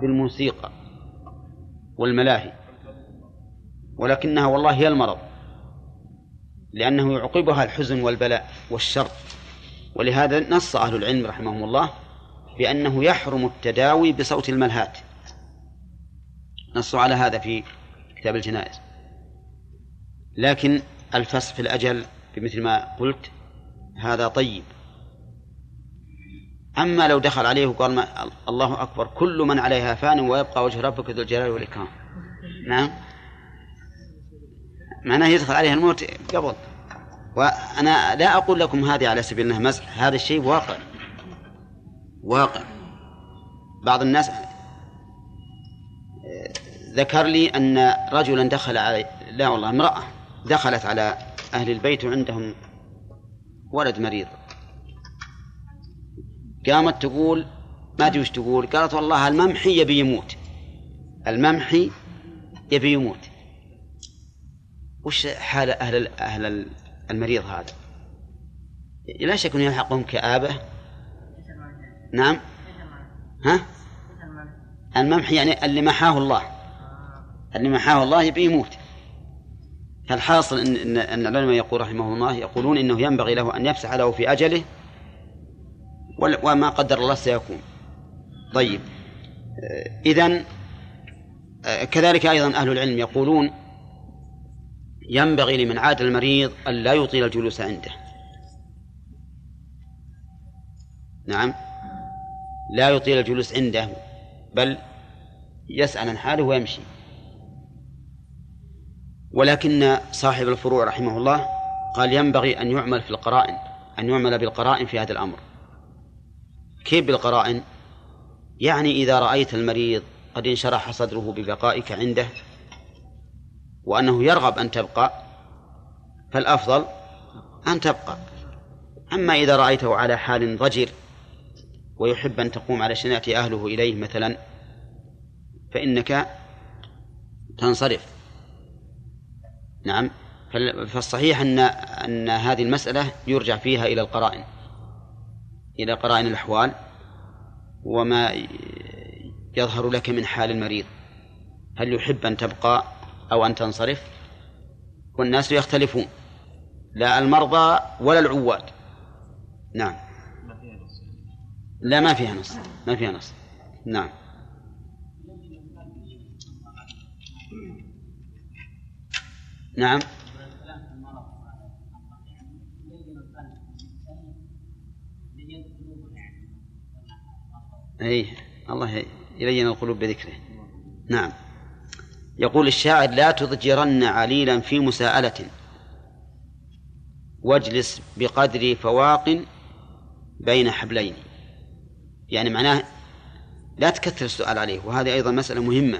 بالموسيقى والملاهي ولكنها والله هي المرض لأنه يعقبها الحزن والبلاء والشر. ولهذا نص أهل العلم رحمهم الله بأنه يحرم التداوي بصوت الملهات. نصوا على هذا في كتاب الجنائز. لكن الفصل في الأجل بمثل ما قلت هذا طيب. أما لو دخل عليه وقال ما الله أكبر كل من عليها فان ويبقى وجه ربك ذو الجلال والإكرام. نعم؟ معناه يدخل عليها الموت قبل وأنا لا أقول لكم هذه على سبيل أنها مزح هذا الشيء واقع. واقع. بعض الناس ذكر لي أن رجلا دخل علي لا والله امرأة دخلت على أهل البيت وعندهم ولد مريض. قامت تقول ما أدري وش تقول قالت والله الممحي يبي يموت. الممحي يبي يموت. وش حال أهل أهل المريض هذا؟ لا شك أنه يلحقهم كآبة. نعم. ها؟ الممحي يعني اللي محاه الله. اللي محاه الله يبي يموت. فالحاصل إن, أن العلماء يقول رحمه الله يقولون إنه ينبغي له أن يفسح له في أجله وما قدر الله سيكون. طيب. إذن كذلك أيضا أهل العلم يقولون ينبغي لمن عاد المريض أن لا يطيل الجلوس عنده. نعم. لا يطيل الجلوس عنده بل يسأل عن حاله ويمشي. ولكن صاحب الفروع رحمه الله قال ينبغي أن يعمل في القرائن أن يعمل بالقرائن في هذا الأمر. كيف بالقرائن؟ يعني إذا رأيت المريض قد انشرح صدره ببقائك عنده وأنه يرغب أن تبقى فالأفضل أن تبقى. أما إذا رأيته على حال ضجر ويحب أن تقوم على شناة أهله إليه مثلا فإنك تنصرف. نعم فالصحيح أن أن هذه المسألة يرجع فيها إلى القرائن. إلى قرائن الأحوال وما يظهر لك من حال المريض. هل يحب أن تبقى أو أن تنصرف؟ والناس يختلفون. لا المرضى ولا العواد. نعم. لا ما فيها نص ما فيها نص نعم. نعم. أي الله يلين القلوب بذكره. نعم. يقول الشاعر لا تضجرن عليلا في مساءلة. واجلس بقدر فواق بين حبلين. يعني معناه لا تكثر السؤال عليه وهذه أيضا مسألة مهمة.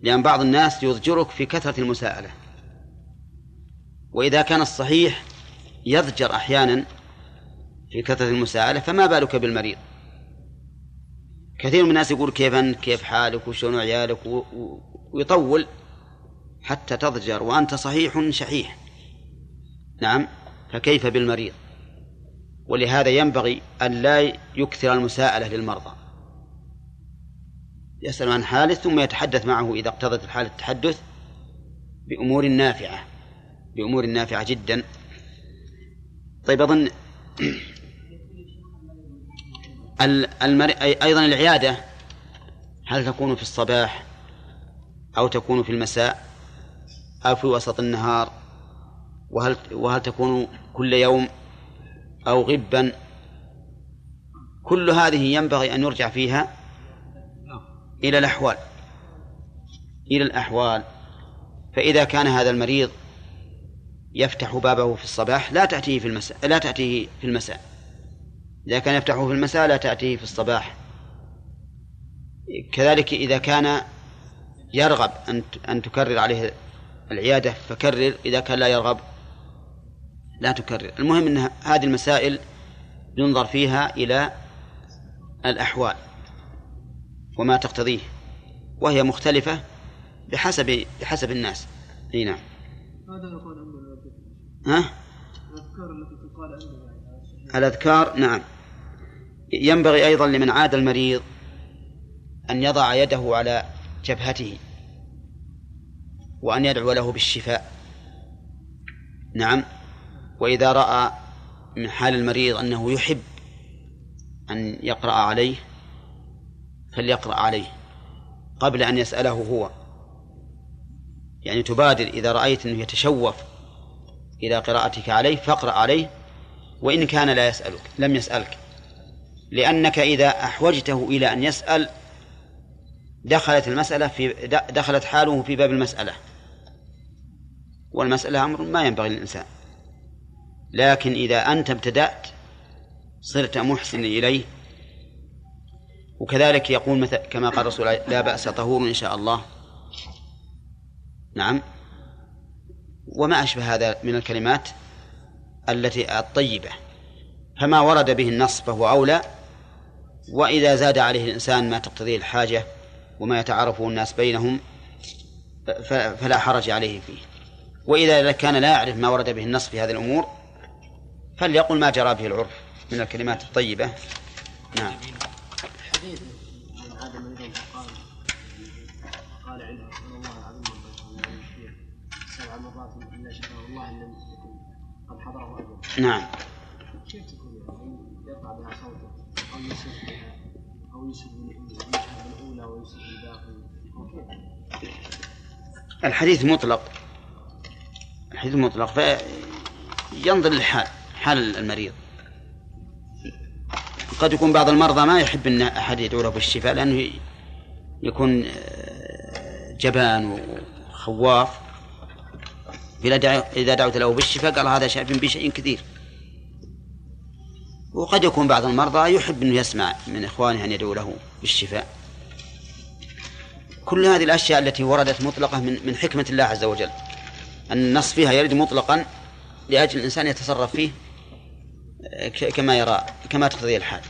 لأن بعض الناس يضجرك في كثرة المساءلة. وإذا كان الصحيح يضجر أحيانا في كثرة المساءلة فما بالك بالمريض؟ كثير من الناس يقول كيف أنت كيف حالك وشلون عيالك؟ ويطول حتى تضجر وأنت صحيح شحيح. نعم فكيف بالمريض؟ ولهذا ينبغي أن لا يكثر المساءلة للمرضى. يسأل عن حاله ثم يتحدث معه إذا اقتضت الحالة التحدث بأمور نافعة بأمور نافعة جدا. طيب أظن المر... أيضا العيادة هل تكون في الصباح أو تكون في المساء أو في وسط النهار؟ وهل وهل تكون كل يوم أو غبا؟ كل هذه ينبغي أن يرجع فيها إلى الأحوال إلى الأحوال. فإذا كان هذا المريض يفتح بابه في الصباح لا تأتيه في المساء لا تأتيه في المساء. إذا كان يفتحه في المساء لا تأتيه في الصباح. كذلك إذا كان يرغب أن أن تكرر عليه العيادة فكرر. إذا كان لا يرغب لا تكرر. المهم أن هذه المسائل ينظر فيها إلى الأحوال وما تقتضيه وهي مختلفة بحسب بحسب الناس. أي نعم. هذا يقول ها؟ الأذكار التي تقال الأذكار؟ نعم. ينبغي أيضا لمن عاد المريض أن يضع يده على جبهته وأن يدعو له بالشفاء. نعم. وإذا رأى من حال المريض أنه يحب أن يقرأ عليه فليقرأ عليه قبل أن يسأله هو. يعني تبادر إذا رأيت أنه يتشوف إلى قراءتك عليه فاقرأ عليه وإن كان لا يسألك لم يسألك. لأنك إذا أحوجته إلى أن يسأل دخلت المسألة في دخلت حاله في باب المسألة. والمسألة أمر ما ينبغي للإنسان. لكن إذا أنت ابتدأت صرت محسن إليه. وكذلك يقول مثل كما قال الرسول لا بأس طهور إن شاء الله. نعم. وما أشبه هذا من الكلمات التي الطيبة. فما ورد به النص فهو أولى. وإذا زاد عليه الإنسان ما تقتضيه الحاجة وما يتعارفه الناس بينهم فلا حرج عليه فيه. وإذا كان لا يعرف ما ورد به النص في هذه الأمور فليقل ما جرى به العرف من الكلمات الطيبة. نعم. حديث الحديث مطلق. الحديث مطلق فينظر للحال حال المريض. قد يكون بعض المرضى ما يحب إن أحد يدعو له بالشفاء لأنه يكون آه، جبان وخواف. إذا دعوت له بالشفاء قال هذا شاف بشيء كثير. وقد يكون بعض المرضى يحب أنه يسمع من إخوانه أن يدعو له بالشفاء. كل هذه الأشياء التي وردت مطلقة من من حكمة الله عز وجل. أن النص فيها يرد مطلقا لأجل الإنسان يتصرف فيه كما يرى كما تقتضي الحال.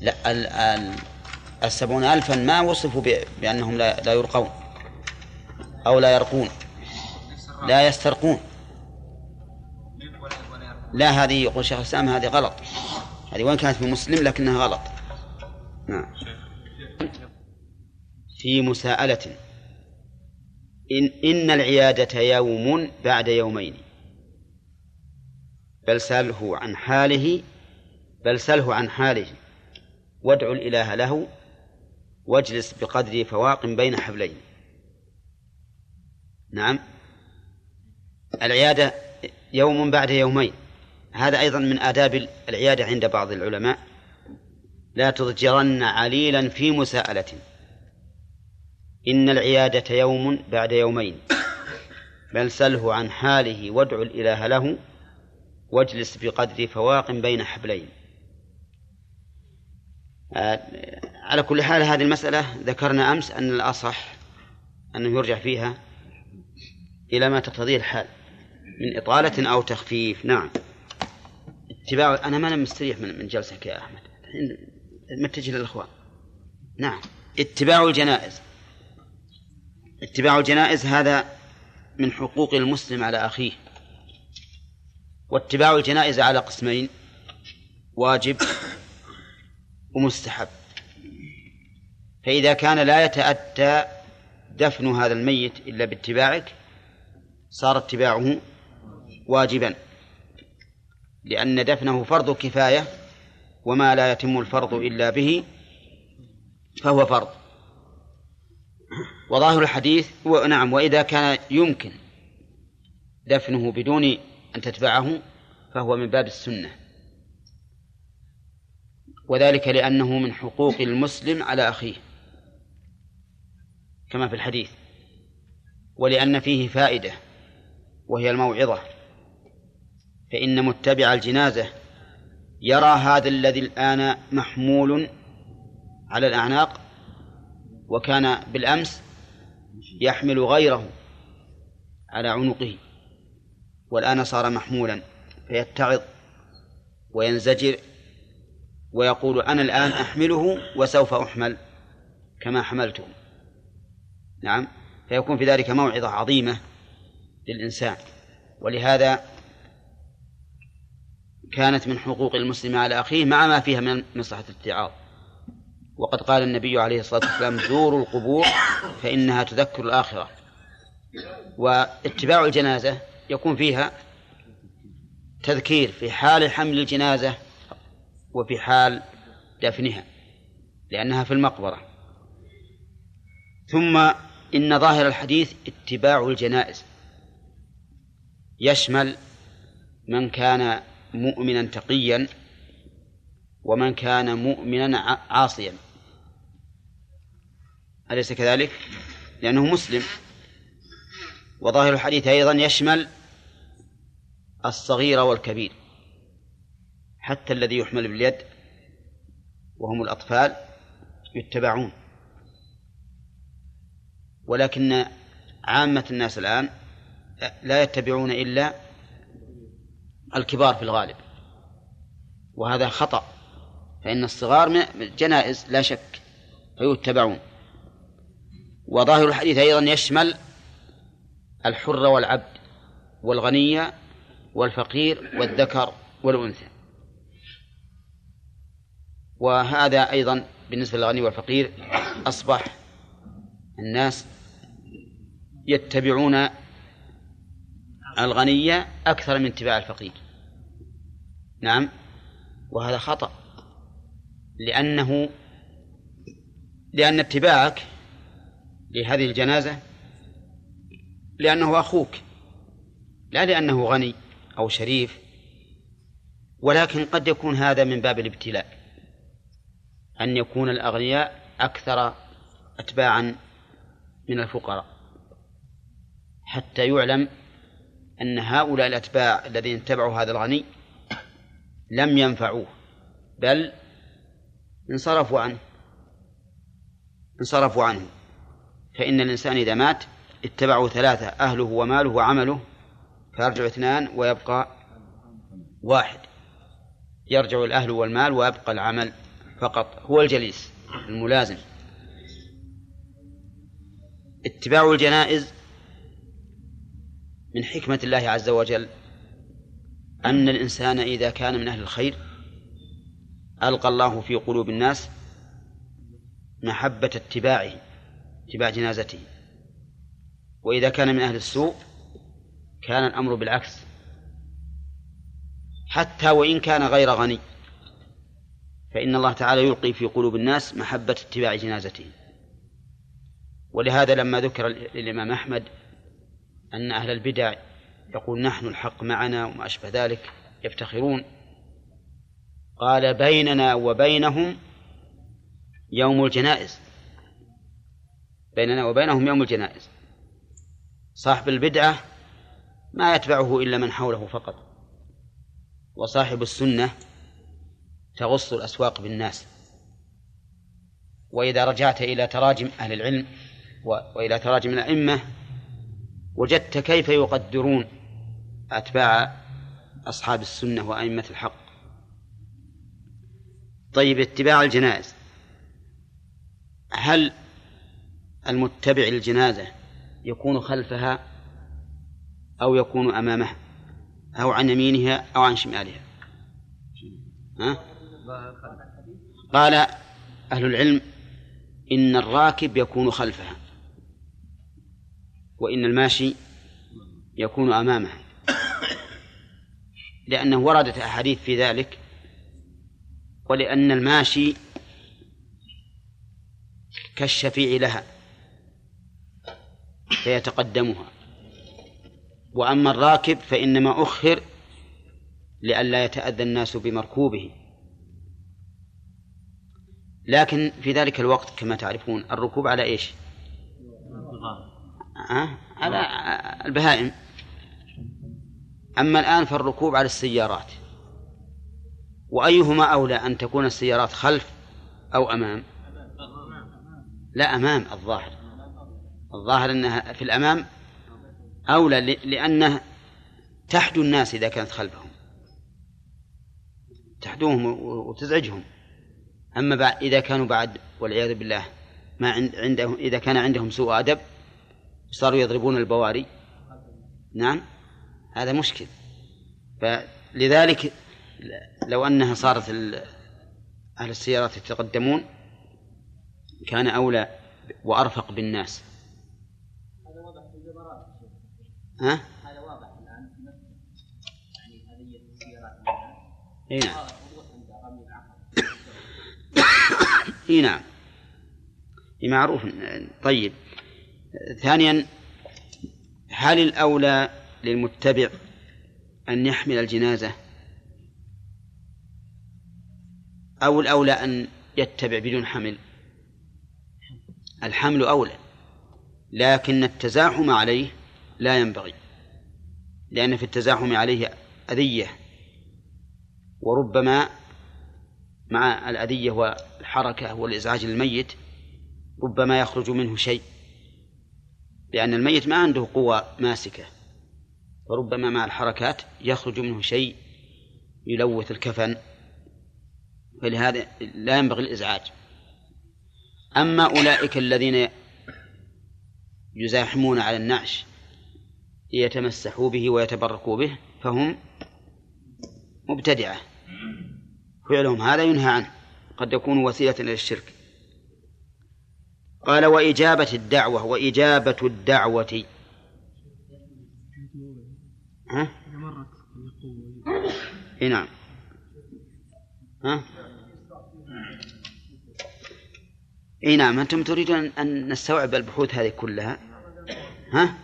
لا ال ال السبعون ألفا ما وصفوا بأنهم لا, لا يرقون أو لا يرقون لا يسترقون. لا هذه يقول شيخ الإسلام هذه غلط. هذه وين كانت في مسلم لكنها غلط. نعم. في مساءلة. إن, إن العيادة يوم بعد يومين. بل سله عن حاله بل سله عن حاله. وادع الإله له واجلس بقدر فواق بين حبلين. نعم. العيادة يوم بعد يومين. هذا أيضا من آداب العيادة عند بعض العلماء. لا تضجرن عليلا في مساءلة. إن العيادة يوم بعد يومين. بل سله عن حاله وادع الإله له. واجلس بقدر فواق بين حبلين. على كل حال هذه المسألة ذكرنا أمس أن الأصح أنه يرجع فيها إلى ما تقتضيه الحال من إطالة أو تخفيف. نعم. اتباع أنا ما أنا مستريح من من جلسك يا أحمد. متجه للإخوان. نعم. اتباع الجنائز. اتباع الجنائز هذا من حقوق المسلم على أخيه. واتباع الجنائز على قسمين واجب ومستحب. فإذا كان لا يتأتى دفن هذا الميت إلا باتباعك صار اتباعه واجبا. لأن دفنه فرض كفاية وما لا يتم الفرض إلا به فهو فرض. وظاهر الحديث نعم وإذا كان يمكن دفنه بدون أن تتبعه فهو من باب السنة. وذلك لأنه من حقوق المسلم على أخيه كما في الحديث. ولأن فيه فائدة وهي الموعظة. فإن متبع الجنازة يرى هذا الذي الآن محمول على الأعناق وكان بالأمس يحمل غيره على عنقه والآن صار محمولا فيتعظ وينزجر ويقول أنا الآن أحمله وسوف أحمل كما حملته. نعم. فيكون في ذلك موعظة عظيمة للإنسان. ولهذا كانت من حقوق المسلم على أخيه مع ما فيها من مصلحة الاتعاظ. وقد قال النبي عليه الصلاة والسلام زوروا القبور فإنها تذكر الآخرة. واتباع الجنازة يكون فيها تذكير في حال حمل الجنازة وفي حال دفنها لأنها في المقبرة. ثم إن ظاهر الحديث اتباع الجنائز. يشمل من كان مؤمنا تقيا ومن كان مؤمنا عاصيا. أليس كذلك؟ لأنه مسلم. وظاهر الحديث أيضا يشمل الصغير والكبير حتى الذي يحمل باليد وهم الأطفال يتبعون. ولكن عامة الناس الآن لا يتبعون إلا الكبار في الغالب. وهذا خطأ فإن الصغار جنائز لا شك فيتبعون. وظاهر الحديث أيضا يشمل الحر والعبد والغني والفقير والذكر والأنثى. وهذا أيضا بالنسبة للغني والفقير أصبح الناس يتبعون الغني أكثر من اتباع الفقير. نعم. وهذا خطأ. لأنه لأن اتباعك لهذه الجنازة لأنه أخوك لا لأنه غني أو شريف ولكن قد يكون هذا من باب الابتلاء. أن يكون الأغنياء أكثر أتباعا من الفقراء. حتى يعلم أن هؤلاء الأتباع الذين اتبعوا هذا الغني لم ينفعوه بل انصرفوا عنه انصرفوا عنه. فإن الإنسان إذا مات اتبعوا ثلاثة أهله وماله وعمله فيرجع اثنان ويبقى واحد. يرجع الأهل والمال ويبقى العمل فقط. هو الجليس الملازم. اتباع الجنائز من حكمة الله عز وجل. أن الإنسان إذا كان من أهل الخير ألقى الله في قلوب الناس محبة اتباعه اتباع جنازته. وإذا كان من أهل السوء كان الأمر بالعكس. حتى وإن كان غير غني فإن الله تعالى يلقي في قلوب الناس محبة اتباع جنازته. ولهذا لما ذكر الإمام أحمد أن أهل البدع يقول نحن الحق معنا وما أشبه ذلك يفتخرون. قال بيننا وبينهم يوم الجنائز. بيننا وبينهم يوم الجنائز. صاحب البدعة ما يتبعه إلا من حوله فقط. وصاحب السنة تغص الأسواق بالناس. وإذا رجعت إلى تراجم أهل العلم وإلى تراجم الأئمة وجدت كيف يقدرون أتباع أصحاب السنة وأئمة الحق. طيب اتباع الجنائز. هل المتبع للجنازة يكون خلفها أو يكون أمامها؟ أو عن يمينها أو عن شمالها؟ ها؟ قال أهل العلم إن الراكب يكون خلفها. وإن الماشي يكون أمامها لأنه وردت أحاديث في ذلك ولأن الماشي كالشفيع لها فيتقدمها. وأما الراكب فإنما أخر لئلا يتأذى الناس بمركوبه. لكن في ذلك الوقت كما تعرفون الركوب على إيش؟ على البهائم. أما الآن فالركوب على السيارات. وأيهما أولى أن تكون السيارات خلف أو أمام؟ لا أمام الظاهر. الظاهر أنها في الأمام أولى لأنه تحدو الناس إذا كانت خلفهم. تحدوهم وتزعجهم. أما بعد إذا كانوا بعد والعياذ بالله ما عندهم إذا كان عندهم سوء أدب صاروا يضربون البواري. نعم هذا مشكل. فلذلك لو أنها صارت أهل السيارات يتقدمون كان أولى وأرفق بالناس. هذا واضح في ها؟ هذا واضح الآن يعني هذه السيارات إي نعم. إي نعم معروف. طيب. ثانيا هل الأولى للمتبع أن يحمل الجنازة؟ أو الأولى أن يتبع بدون حمل؟ الحمل أولى لكن التزاحم عليه لا ينبغي لأن في التزاحم عليه أذية وربما مع الأذية والحركة والإزعاج للميت ربما يخرج منه شيء. لأن الميت ما عنده قوة ماسكة. فربما مع الحركات يخرج منه شيء يلوث الكفن فلهذا لا ينبغي الإزعاج. أما أولئك الذين يزاحمون على النعش ليتمسحوا به ويتبركوا به فهم مبتدعة. فعلهم هذا ينهى عنه. قد يكون وسيلة إلى الشرك. قال وإجابة الدعوة وإجابة الدعوة ها؟ اي نعم ها؟ اي نعم أنتم تريدون أن نستوعب البحوث هذه كلها ها؟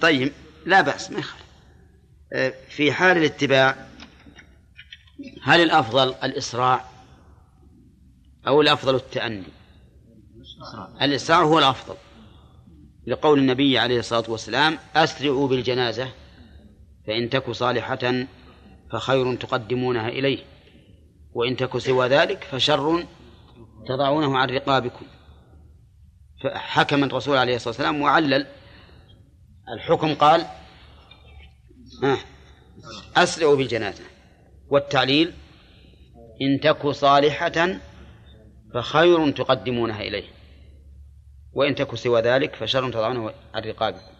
طيب لا بأس ما يخالف آه، في حال الاتباع هل الأفضل الإسراع أو الأفضل التأني الإسراع هو الأفضل. لقول النبي عليه الصلاة والسلام أسرعوا بالجنازة فإن تك صالحة فخير تقدمونها إليه. وإن تك سوى ذلك فشر تضعونه عن رقابكم. فحكم الرسول عليه الصلاة والسلام وعلل. الحكم قال أسرعوا بالجنازة. والتعليل إن تك صالحة فخير تقدمونها إليه. وإن تك سوى ذلك فشر تضعونه عن رقابكم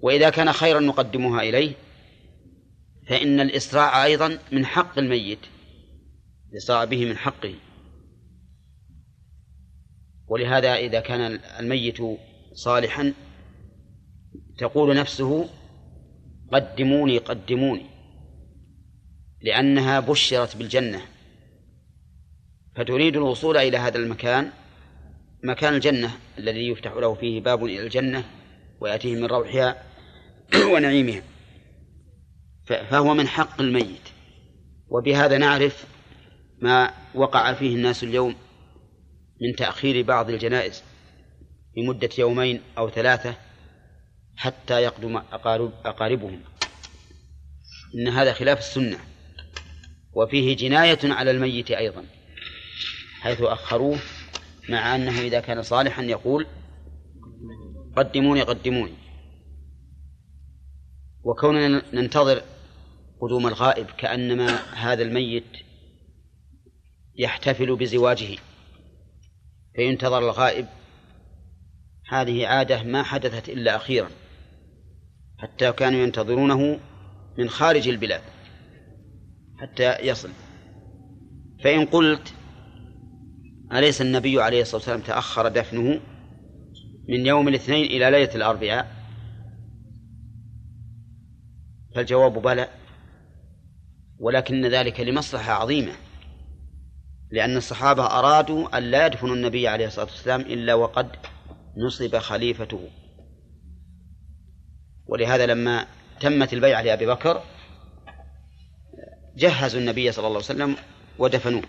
وإذا كان خيرا نقدمها إليه فإن الإسراع أيضا من حق الميت. الإسراع به من حقه. ولهذا إذا كان الميت صالحا تقول نفسه قدموني قدموني لأنها بشرت بالجنة. فتريد الوصول إلى هذا المكان مكان الجنة الذي يفتح له فيه باب إلى الجنة ويأتيه من روحها ونعيمها. فهو من حق الميت. وبهذا نعرف ما وقع فيه الناس اليوم من تأخير بعض الجنائز لمدة يومين أو ثلاثة حتى يقدم أقارب أقاربهم. إن هذا خلاف السنة. وفيه جناية على الميت أيضا حيث أخروه مع أنه إذا كان صالحا يقول قدموني قدموني. وكوننا ننتظر قدوم الغائب كأنما هذا الميت يحتفل بزواجه فينتظر الغائب. هذه عادة ما حدثت إلا أخيرا حتى كانوا ينتظرونه من خارج البلاد حتى يصل. فإن قلت أليس النبي عليه الصلاة والسلام تأخر دفنه من يوم الاثنين إلى ليلة الأربعاء؟ فالجواب بلى ولكن ذلك لمصلحة عظيمة لأن الصحابة أرادوا أن لا يدفنوا النبي عليه الصلاة والسلام إلا وقد نصب خليفته. ولهذا لما تمت البيعة لأبي بكر جهزوا النبي صلى الله عليه وسلم ودفنوه.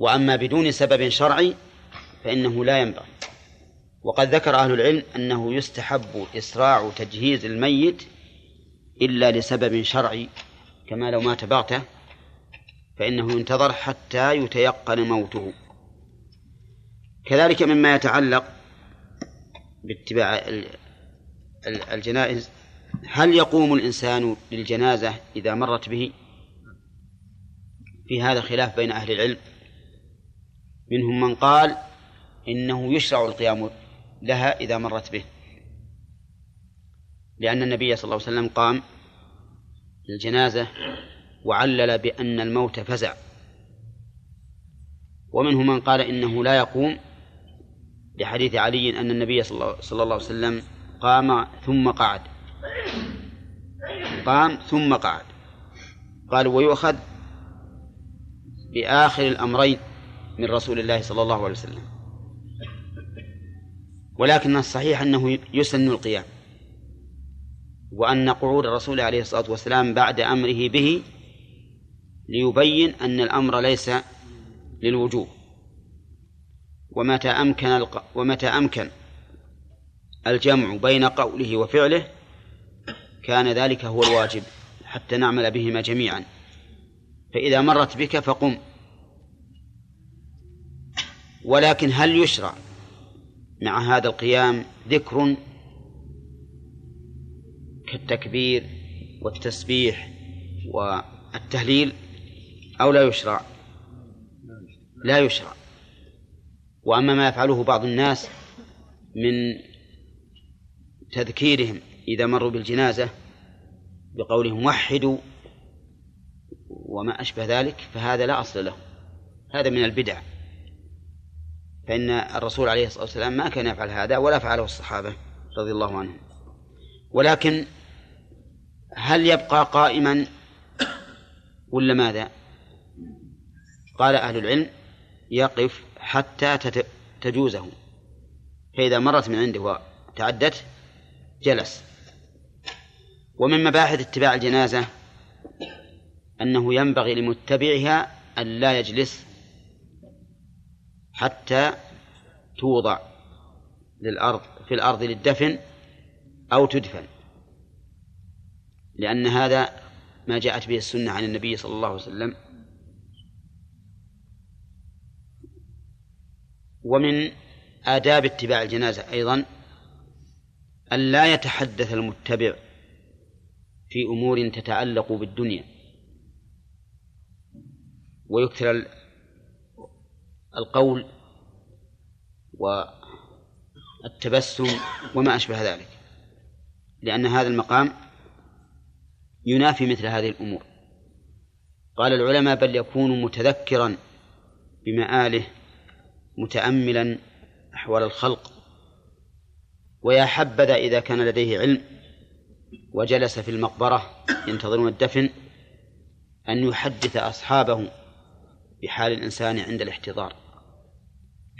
وأما بدون سبب شرعي فإنه لا ينبغي. وقد ذكر أهل العلم أنه يستحب إسراع تجهيز الميت إلا لسبب شرعي كما لو مات بغتة فإنه ينتظر حتى يتيقن موته. كذلك مما يتعلق باتباع الجنائز هل يقوم الإنسان للجنازة إذا مرت به؟ في هذا خلاف بين أهل العلم. منهم من قال إنه يشرع القيام لها إذا مرت به. لأن النبي صلى الله عليه وسلم قام للجنازة وعلل بأن الموت فزع. ومنهم من قال إنه لا يقوم لحديث علي أن النبي صلى الله عليه وسلم قام ثم قعد. قام ثم قعد. قال ويؤخذ بآخر الأمرين. من رسول الله صلى الله عليه وسلم. ولكن الصحيح أنه يسن القيام. وأن قعود الرسول عليه الصلاة والسلام بعد أمره به ليبين أن الأمر ليس للوجوب. ومتى أمكن. ومتى أمكن الجمع بين قوله وفعله كان ذلك هو الواجب حتى نعمل بهما جميعا. فإذا مرت بك فقم. ولكن هل يشرع مع هذا القيام ذكر كالتكبير والتسبيح والتهليل أو لا يشرع؟ لا يشرع. وأما ما يفعله بعض الناس من تذكيرهم إذا مروا بالجنازة بقولهم وحدوا وما أشبه ذلك فهذا لا أصل له. هذا من البدع. فإن الرسول عليه الصلاة والسلام ما كان يفعل هذا ولا فعله الصحابة رضي الله عنهم. ولكن هل يبقى قائما ولا ماذا؟ قال أهل العلم يقف حتى تجوزه. فإذا مرت من عنده وتعدت جلس. ومن مباحث اتباع الجنازة أنه ينبغي لمتبعها أن لا يجلس حتى توضع للأرض في الأرض للدفن أو تدفن. لأن هذا ما جاءت به السنة عن النبي صلى الله عليه وسلم. ومن آداب اتباع الجنازة أيضا أن لا يتحدث المتبع في أمور تتعلق بالدنيا. ويكثر القول والتبسم وما أشبه ذلك لأن هذا المقام ينافي مثل هذه الأمور. قال العلماء بل يكون متذكرا بمآله متأملا أحوال الخلق ويا حبذا إذا كان لديه علم وجلس في المقبرة ينتظرون الدفن أن يحدث أصحابه بحال الإنسان عند الاحتضار.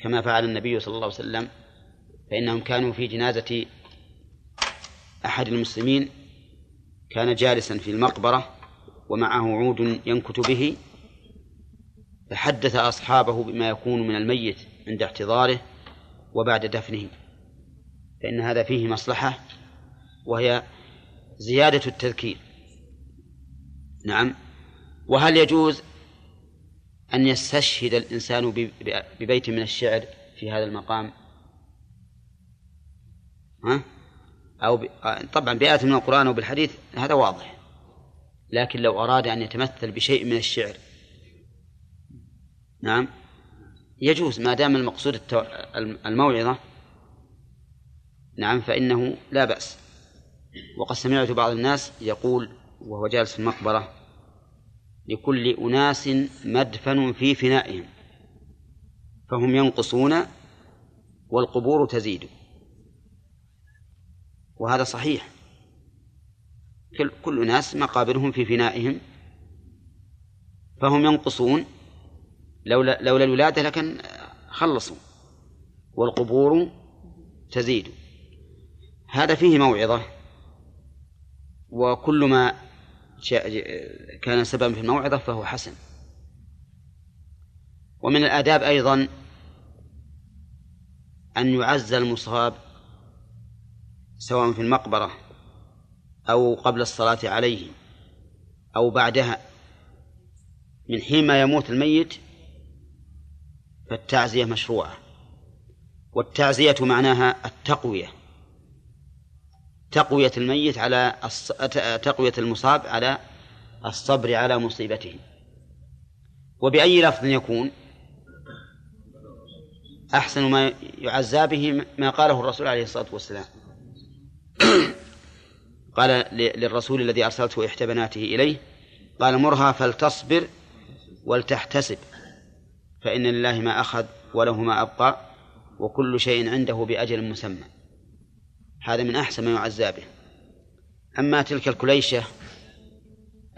كما فعل النبي صلى الله عليه وسلم فإنهم كانوا في جنازة أحد المسلمين كان جالسا في المقبرة ومعه عود ينكت به فحدث أصحابه بما يكون من الميت عند احتضاره وبعد دفنه. فإن هذا فيه مصلحة وهي زيادة التذكير. نعم. وهل يجوز أن يستشهد الإنسان ببيت من الشعر في هذا المقام؟ ها؟ أو ب... طبعا بآية من القرآن أو بالحديث هذا واضح. لكن لو أراد أن يتمثل بشيء من الشعر نعم يجوز ما دام المقصود الموعظة. نعم فإنه لا بأس. وقد سمعت بعض الناس يقول وهو جالس في المقبرة لكل أناس مدفن في فنائهم فهم ينقصون والقبور تزيد. وهذا صحيح. كل, أناس مقابرهم في فنائهم فهم ينقصون. لولا لولا الولادة لكن خلصوا والقبور تزيد. هذا فيه موعظة وكل ما كان سببا في الموعظة فهو حسن. ومن الآداب أيضا أن يعز المصاب سواء في المقبرة أو قبل الصلاة عليه أو بعدها. من حين ما يموت الميت فالتعزية مشروعة والتعزية معناها التقوية. تقوية الميت على تقوية المصاب على الصبر على مصيبته. وبأي لفظ يكون أحسن ما يعزى به ما قاله الرسول عليه الصلاة والسلام. قال للرسول الذي أرسلته إحدى بناته إليه قال مرها فلتصبر ولتحتسب فإن لله ما أخذ وله ما أبقى وكل شيء عنده بأجل مسمى. هذا من أحسن ما يعزى به. أما تلك الكليشة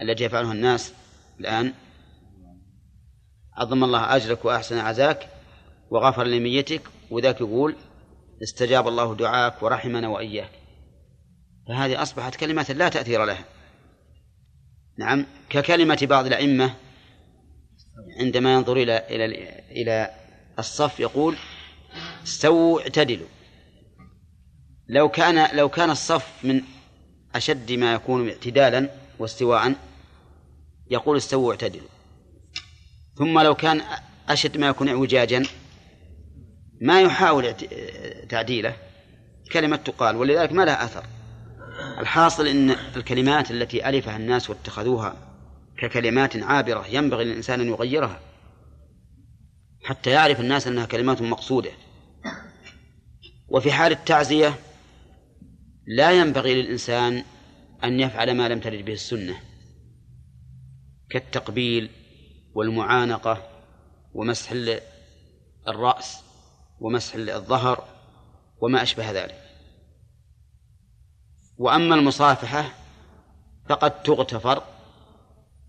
التي يفعلها الناس الآن عظم الله أجرك وأحسن عزاك وغفر لميتك وذاك يقول استجاب الله دعاك ورحمنا وإياك. فهذه أصبحت كلمات لا تأثير لها. نعم ككلمة بعض الأئمة عندما ينظر إلى إلى إلى الصف يقول استووا اعتدلوا. لو كان لو كان الصف من أشد ما يكون اعتدالا واستواء يقول استووا اعتدلوا. ثم لو كان أشد ما يكون اعوجاجا ما يحاول تعديله كلمة تقال ولذلك ما لها أثر. الحاصل أن الكلمات التي ألفها الناس واتخذوها ككلمات عابرة ينبغي للإنسان أن يغيرها حتى يعرف الناس أنها كلمات مقصودة. وفي حال التعزية لا ينبغي للإنسان أن يفعل ما لم ترد به السنة كالتقبيل والمعانقة ومسح الرأس ومسح الظهر وما أشبه ذلك. وأما المصافحة فقد تغتفر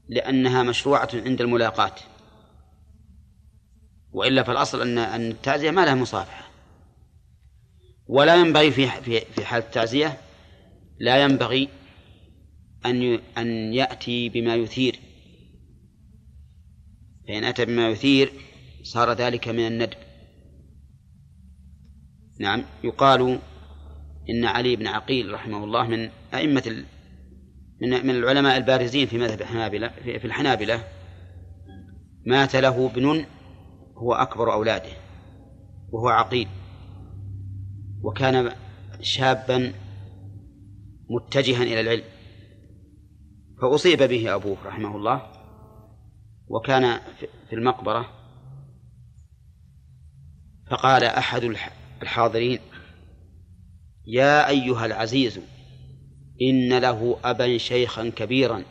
لأنها مشروعة عند الملاقاة وإلا فالأصل أن أن التعزية ما لها مصافحة. ولا ينبغي في في حال التعزية لا ينبغي أن أن يأتي بما يثير. فإن أتى بما يثير صار ذلك من الندب. نعم يقال إن علي بن عقيل رحمه الله من أئمة من من العلماء البارزين في مذهب الحنابلة في الحنابلة مات له ابن هو أكبر أولاده وهو عقيل. وكان شابا متجها إلى العلم. فأصيب به أبوه رحمه الله وكان في المقبرة. فقال أحد الحاضرين يا أيها العزيز إن له أبا شيخا كبيرا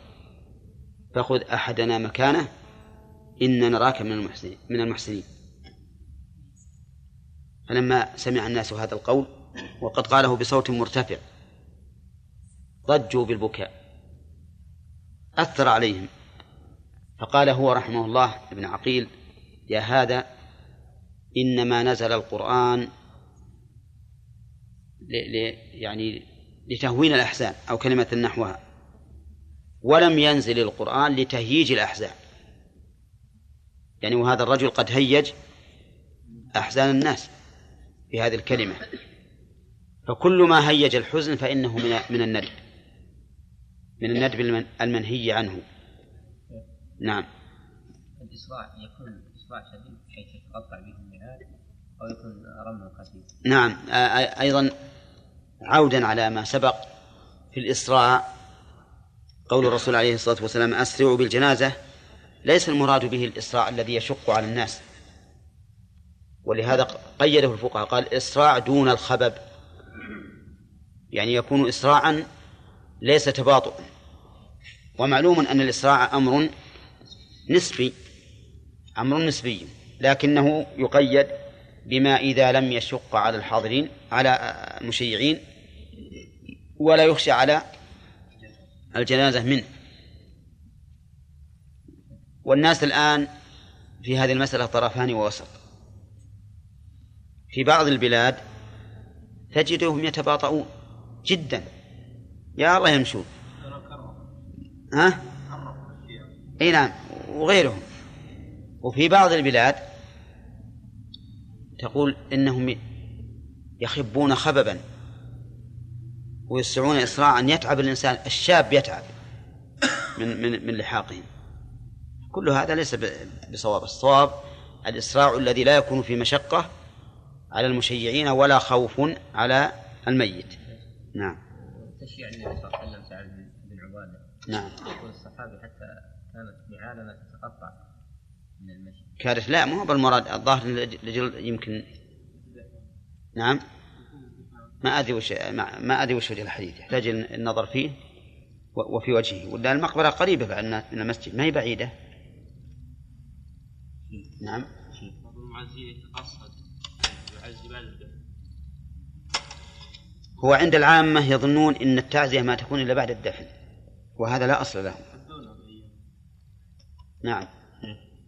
فخذ أحدنا مكانه إن نراك من المحسنين من المحسنين. فلما سمع الناس هذا القول وقد قاله بصوت مرتفع ضجوا بالبكاء أثر عليهم. فقال هو رحمه الله ابن عقيل يا هذا إنما نزل القرآن يعني لتهوين الأحزان أو كلمة نحوها ولم ينزل القرآن لتهييج الأحزان. يعني وهذا الرجل قد هيج أحزان الناس. في هذه الكلمة. فكل ما هيج الحزن فإنه من من الندب. من الندب المنهي عنه. نعم. الإسراع يكون إسراع شديد بحيث يتقطع به الميعاد أو يكون رمى خفيف نعم. أيضا عودا على ما سبق في الإسراع قول الرسول عليه الصلاة والسلام أسرعوا بالجنازة. ليس المراد به الإسراع الذي يشق على الناس. ولهذا قيده الفقهاء قال إسراع دون الخبب. يعني يكون إسراعا ليس تباطؤا. ومعلوم أن الإسراع أمر نسبي أمر نسبي لكنه يقيد بما إذا لم يشق على الحاضرين على المشيعين ولا يخشى على الجنازة منه. والناس الآن في هذه المسألة طرفان ووسط. في بعض البلاد تجدهم يتباطؤون جدا. يا الله يمشون. ها؟ إي نعم وغيرهم. وفي بعض البلاد تقول إنهم يخبون خببا ويسرعون اسراعا يتعب الإنسان الشاب يتعب من من من لحاقهم. كل هذا ليس بصواب. الصواب الإسراع الذي لا يكون في مشقة على المشيعين ولا خوف على الميت. نعم. تشيع النبي صلى الله عليه وسلم سعد بن عبادة. نعم. يقول الصحابي حتى كانت بعالمه تتقطع من المشي. كانت لا مو بالمراد. الظاهر يمكن نعم. ما أدري وش ما, ما أدري وش وجه الحديث. يحتاج النظر فيه وفي وجهه. ولا المقبرة قريبة من المسجد. ما هي بعيدة؟ نعم. هو عند العامة يظنون أن التعزية ما تكون إلا بعد الدفن وهذا لا أصل له. نعم.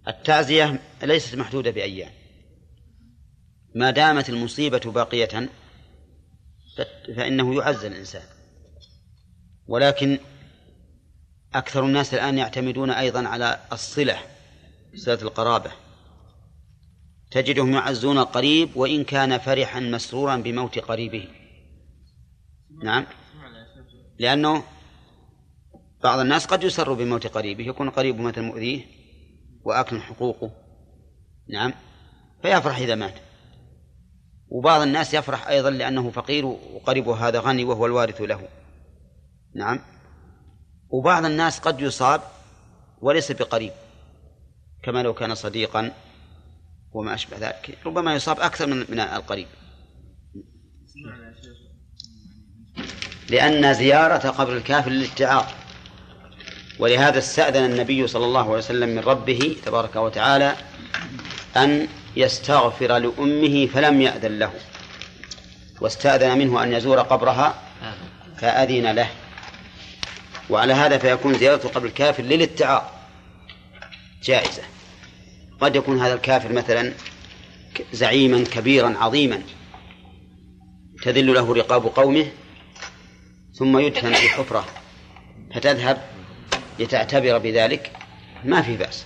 التعزية ليست محدودة بأيام. ما دامت المصيبة باقية فإنه يعزى الإنسان. ولكن أكثر الناس الآن يعتمدون أيضا على الصلة صلة القرابة. تجدهم يعزون القريب وإن كان فرحا مسرورا بموت قريبه. نعم. لأنه بعض الناس قد يسر بموت قريبه يكون قريبه مثلا مؤذيه وآكل حقوقه. نعم. فيفرح إذا مات. وبعض الناس يفرح أيضا لأنه فقير وقريبه هذا غني وهو الوارث له. نعم. وبعض الناس قد يصاب وليس بقريب كما لو كان صديقا وما أشبه ذلك. ربما يصاب أكثر من من القريب. لأن زيارة قبر الكافر للاتعاظ ولهذا استأذن النبي صلى الله عليه وسلم من ربه تبارك وتعالى أن يستغفر لأمه فلم يأذن له. واستأذن منه أن يزور قبرها فأذن له. وعلى هذا فيكون زيارة قبر الكافر للاتعاظ جائزة. قد يكون هذا الكافر مثلا زعيما كبيرا عظيما تذل له رقاب قومه ثم يدفن في حفرة فتذهب لتعتبر بذلك ما في بأس.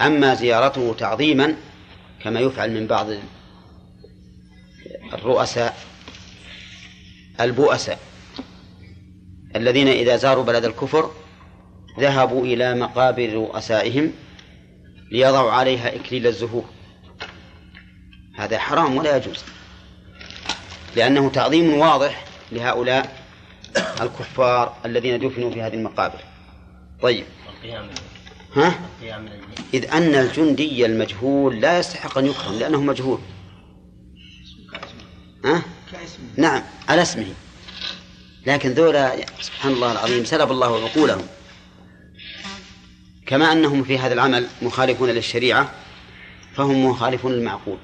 أما زيارته تعظيما كما يفعل من بعض الرؤساء البؤساء الذين إذا زاروا بلد الكفر ذهبوا إلى مقابر رؤسائهم ليضعوا عليها إكليل الزهور. هذا حرام ولا يجوز لأنه تعظيم واضح لهؤلاء الكفار الذين دفنوا في هذه المقابر. طيب. ها؟ إذ أن الجندي المجهول لا يستحق أن يكرم لأنه مجهول. ها؟ نعم على اسمه. لكن ذولا سبحان الله العظيم سلب الله عقولهم. كما أنهم في هذا العمل مخالفون للشريعة فهم مخالفون للمعقول.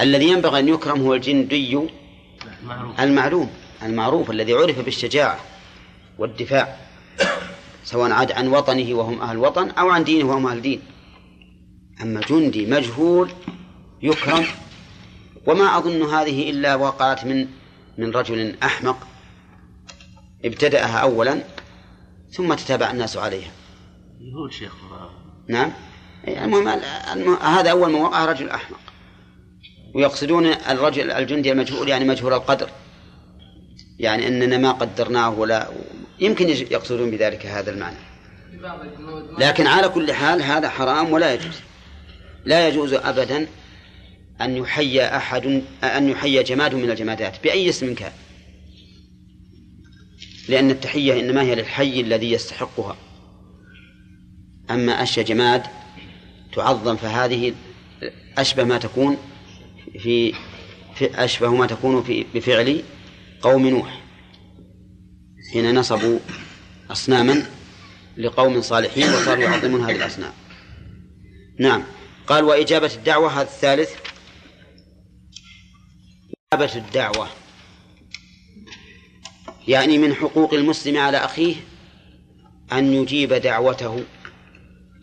الذي ينبغي أن يكرم هو الجندي المعلوم. المعروف الذي عرف بالشجاعة والدفاع سواء عاد عن وطنه وهم أهل وطن أو عن دينه وهم أهل دين. أما جندي مجهول يكرم وما أظن هذه إلا وقعت من من رجل أحمق ابتدأها أولا ثم تتابع الناس عليها. يهود شيخ. نعم. المهم هذا أول ما وقع رجل أحمق. ويقصدون الرجل الجندي المجهول يعني مجهول القدر. يعني أننا ما قدرناه ولا يمكن يقصدون بذلك هذا المعنى. لكن على كل حال هذا حرام ولا يجوز. لا يجوز أبدا أن يحيى أحد أن يحيى جماد من الجمادات بأي اسم كان. لأن التحية إنما هي للحي الذي يستحقها. أما أشياء جماد تعظم فهذه أشبه ما تكون في, في أشبه ما تكون في بفعل قوم نوح حين نصبوا أصناما لقوم صالحين وصاروا يعظمون هذه الأصنام. نعم. قال وإجابة الدعوة هذا الثالث. إجابة الدعوة يعني من حقوق المسلم على أخيه أن يجيب دعوته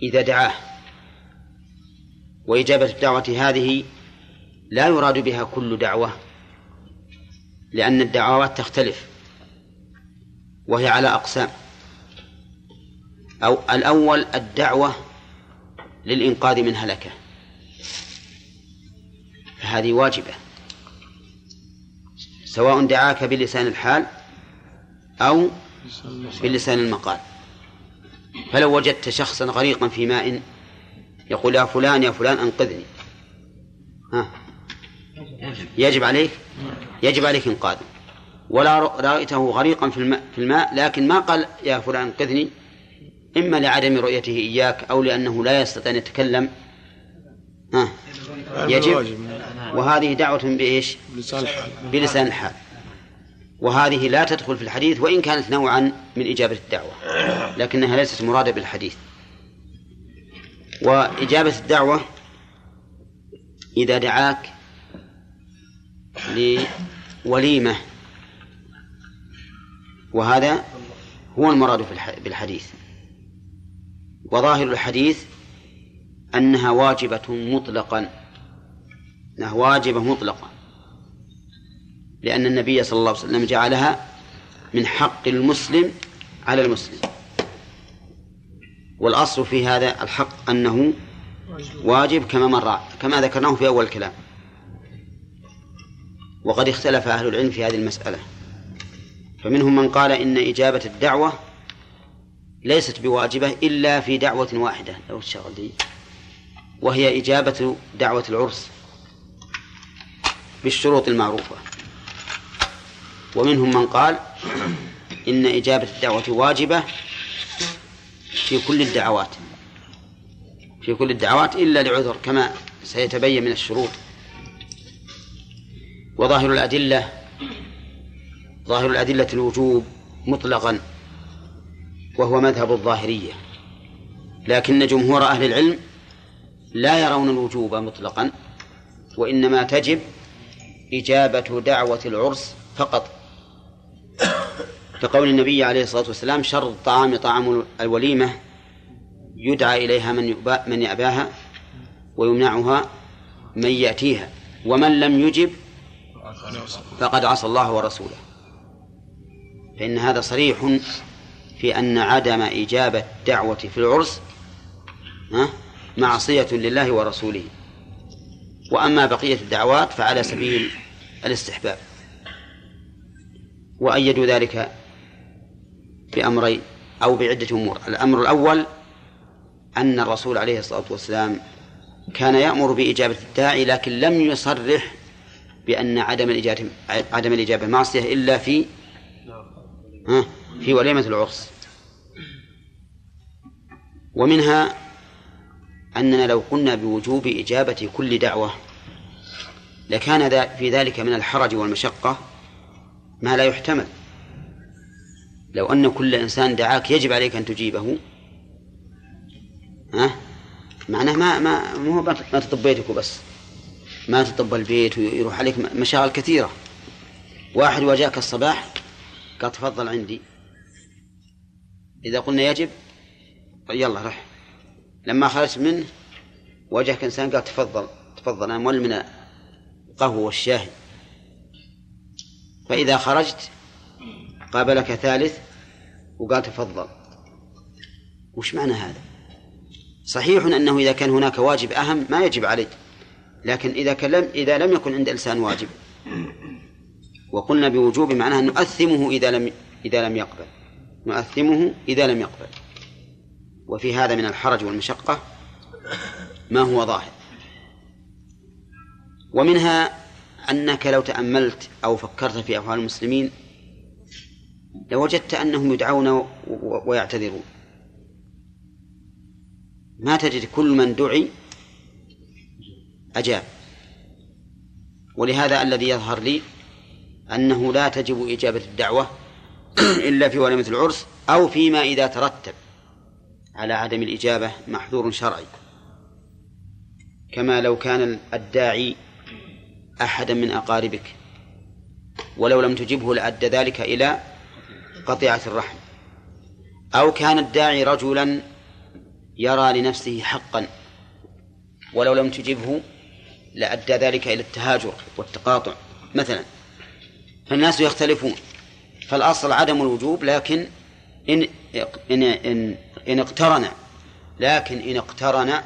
إذا دعاه. وإجابة الدعوة هذه لا يراد بها كل دعوة لأن الدعوات تختلف. وهي على أقسام. أو الأول الدعوة للإنقاذ من هلكة. فهذه واجبة. سواء دعاك بلسان الحال أو بلسان المقال. فلو وجدت شخصا غريقا في ماء يقول يا فلان يا فلان أنقذني. ها. يجب عليك؟ يجب عليك إنقاذه ولا رأيته غريقا في الماء, في الماء لكن ما قال يا فلان انقذني. إما لعدم رؤيته إياك أو لأنه لا يستطيع أن يتكلم. ها يجب. وهذه دعوة بإيش؟ بلسان الحال. بلسان الحال. وهذه لا تدخل في الحديث وإن كانت نوعا من إجابة الدعوة. لكنها ليست مرادة بالحديث. وإجابة الدعوة إذا دعاك لوليمة. وهذا هو المراد في بالحديث. وظاهر الحديث أنها واجبة مطلقا. أنها واجبة مطلقا. لأن النبي صلى الله عليه وسلم جعلها من حق المسلم على المسلم. والأصل في هذا الحق أنه واجب كما مر كما ذكرناه في أول الكلام. وقد اختلف أهل العلم في هذه المسألة. فمنهم من قال إن إجابة الدعوة ليست بواجبة إلا في دعوة واحدة. لو الشغل دي وهي إجابة دعوة العرس بالشروط المعروفة. ومنهم من قال إن إجابة الدعوة واجبة في كل الدعوات. في كل الدعوات إلا لعذر كما سيتبين من الشروط. وظاهر الأدلة ظاهر الأدلة الوجوب مطلقا وهو مذهب الظاهرية. لكن جمهور أهل العلم لا يرون الوجوب مطلقا وإنما تجب إجابة دعوة العرس فقط. كقول النبي عليه الصلاة والسلام شر الطعام طعام الوليمة يدعى إليها من من يأباها ويمنعها من يأتيها ومن لم يجب فقد عصى الله ورسوله. فإن هذا صريح في أن عدم إجابة دعوة في العرس معصية لله ورسوله. وأما بقية الدعوات فعلى سبيل الاستحباب. وأيدوا ذلك بأمرين أو بعدة أمور. الأمر الأول أن الرسول عليه الصلاة والسلام كان يأمر بإجابة الداعي لكن لم يصرح بأن عدم الإجابة عدم الإجابة معصية إلا في في وليمة العرس. ومنها أننا لو قلنا بوجوب إجابة كل دعوة لكان في ذلك من الحرج والمشقة ما لا يحتمل. لو أن كل إنسان دعاك يجب عليك أن تجيبه ها معناه ما ما مو ما تطب بيتك وبس ما تطب البيت ويروح عليك مشاغل كثيرة. واحد واجاك الصباح قال تفضل عندي. إذا قلنا يجب يلا رح. لما خرجت منه واجهك إنسان قال تفضل تفضل أنا مول من القهوة والشاهي. فإذا خرجت قابلك ثالث وقال تفضل. وش معنى هذا؟ صحيح أنه إذا كان هناك واجب أهم ما يجب عليك. لكن إذا كلم إذا لم يكن عند الإنسان واجب. وقلنا بوجوب معناها نؤثمه إذا لم إذا لم يقبل. نؤثمه إذا لم يقبل. وفي هذا من الحرج والمشقة ما هو ظاهر. ومنها أنك لو تأملت أو فكرت في أفعال المسلمين لوجدت أنهم يدعون ويعتذرون. ما تجد كل من دعي أجاب. ولهذا الذي يظهر لي أنه لا تجب إجابة الدعوة إلا في وليمة العرس أو فيما إذا ترتب على عدم الإجابة محذور شرعي. كما لو كان الداعي أحدا من أقاربك ولو لم تجبه لأدى ذلك إلى قطيعة الرحم. أو كان الداعي رجلا يرى لنفسه حقا ولو لم تجبه لأدى ذلك إلى التهاجر والتقاطع مثلا. فالناس يختلفون. فالأصل عدم الوجوب لكن إن إن إن, إن اقترن لكن إن اقترن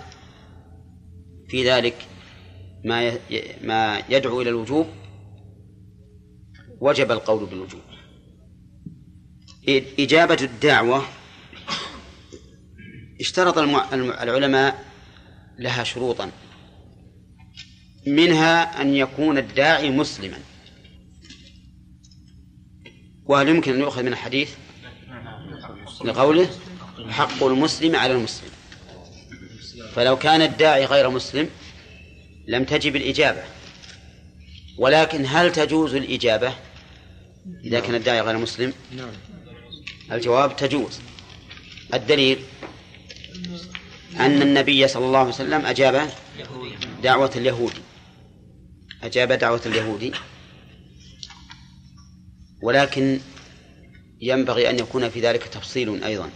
في ذلك ما ما يدعو إلى الوجوب وجب القول بالوجوب. إجابة الدعوة اشترط العلماء لها شروطا. منها أن يكون الداعي مسلما. وهل يمكن أن يؤخذ من الحديث؟ لقوله حق المسلم على المسلم. فلو كان الداعي غير مسلم لم تجب الإجابة. ولكن هل تجوز الإجابة إذا كان الداعي غير مسلم؟ الجواب تجوز. الدليل أن النبي صلى الله عليه وسلم أجاب دعوة اليهودي أجاب دعوة اليهودي. ولكن ينبغي أن يكون في ذلك تفصيل أيضا.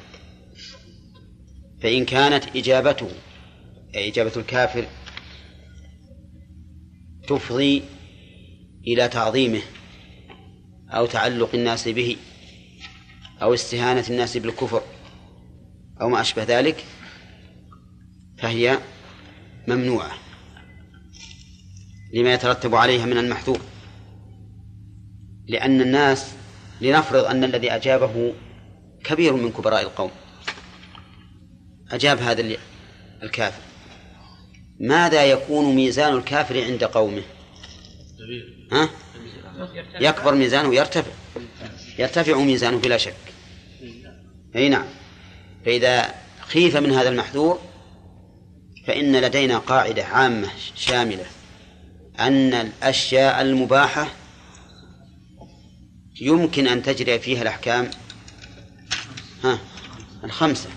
فإن كانت إجابته أي إجابة الكافر تفضي إلى تعظيمه أو تعلق الناس به أو استهانة الناس بالكفر أو ما أشبه ذلك فهي ممنوعة. لما يترتب عليها من المحذور لأن الناس لنفرض أن الذي أجابه كبير من كبراء القوم. أجاب هذا الكافر. ماذا يكون ميزان الكافر عند قومه؟ ها؟ يكبر ميزانه يرتفع يرتفع ميزانه بلا شك. أي نعم. فإذا خيف من هذا المحذور فإن لدينا قاعدة عامة شاملة أن الأشياء المباحة يمكن أن تجري فيها الأحكام. ها الخمسة.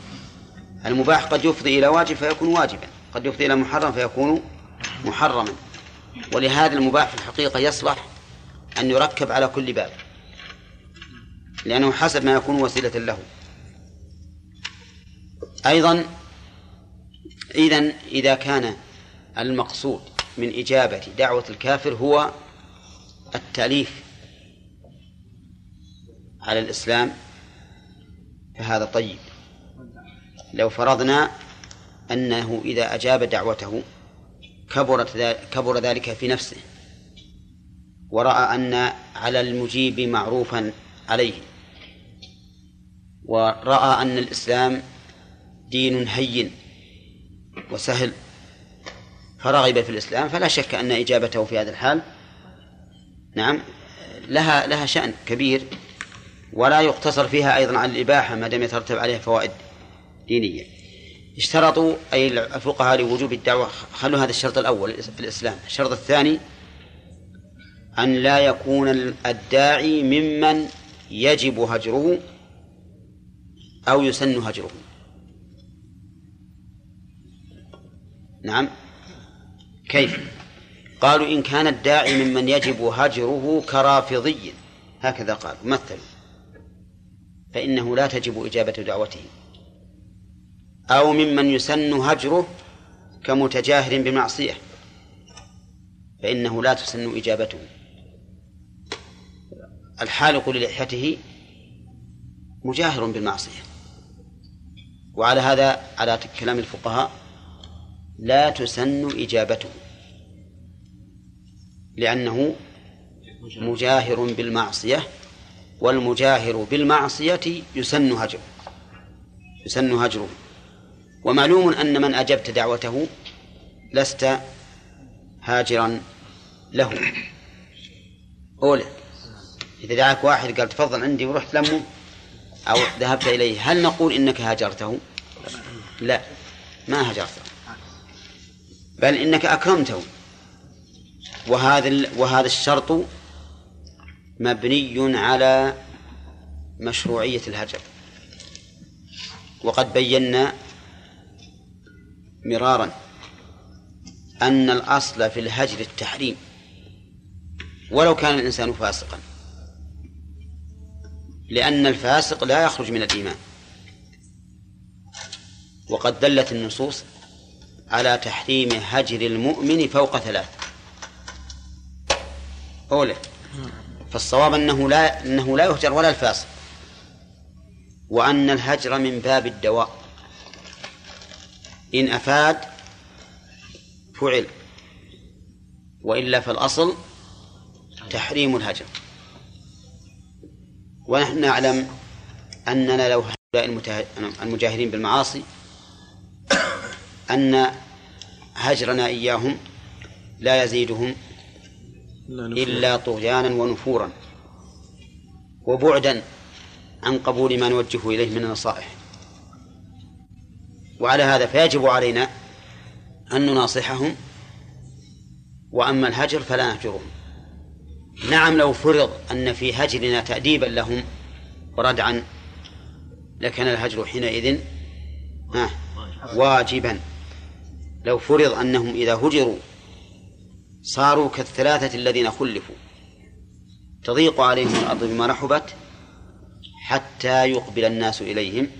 المباح قد يفضي إلى واجب فيكون واجبا. قد يفضي إلى محرم فيكون محرما. ولهذا المباح في الحقيقة يصلح أن يركب على كل باب لأنه حسب ما يكون وسيلة له. أيضا إذا إذا كان المقصود من إجابة دعوة الكافر هو التأليف على الإسلام. فهذا طيب. لو فرضنا أنه إذا أجاب دعوته كبرت كبر ذلك في نفسه ورأى أن على المجيب معروفا عليه ورأى أن الإسلام دين هين وسهل فرغب في الإسلام فلا شك أن إجابته في هذا الحال نعم لها لها شأن كبير ولا يقتصر فيها أيضا على الإباحة ما دام يترتب عليها فوائد دينية. اشترطوا أي الفقهاء لوجوب الدعوة خلوا هذا الشرط الأول الإسلام. الشرط الثاني أن لا يكون الداعي ممن يجب هجره أو يسن هجره. نعم. كيف؟ قالوا إن كان الداعي ممن يجب هجره كرافضي. هكذا قال مثلوا فإنه لا تجب إجابة دعوته. أو ممن يسن هجره كمتجاهر بمعصية فإنه لا تسن إجابته. الحالق للحيته مجاهر بالمعصية. وعلى هذا على كلام الفقهاء لا تسن إجابته لأنه مجاهر بالمعصية والمجاهر بالمعصية يسن هجره يسن هجره. ومعلوم أن من أجبت دعوته لست هاجرا له. أولى إذا دعاك واحد قال تفضل عندي ورحت لمه أو ذهبت إليه هل نقول إنك هاجرته؟ لا ما هجرته بل إنك أكرمته. وهذا وهذا الشرط مبني على مشروعية الهجر. وقد بينا مرارا أن الأصل في الهجر التحريم ولو كان الإنسان فاسقا. لأن الفاسق لا يخرج من الإيمان. وقد دلت النصوص على تحريم هجر المؤمن فوق ثلاث. أولى فالصواب أنه لا أنه لا يهجر ولا الفاسق وأن الهجر من باب الدواء. إن أفاد فعل. وإلا فالأصل تحريم الهجر. ونحن نعلم أننا لو هؤلاء المجاهرين بالمعاصي أن هجرنا إياهم لا يزيدهم إلا طغيانا ونفورا وبعدا عن قبول ما نوجه إليه من النصائح. وعلى هذا فيجب علينا أن نناصحهم وأما الهجر فلا نهجرهم. نعم لو فرض أن في هجرنا تأديبا لهم وردعا لكان الهجر حينئذ واجبا. لو فرض أنهم إذا هجروا صاروا كالثلاثة الذين خلفوا. تضيق عليهم الأرض بما رحبت حتى يقبل الناس إليهم.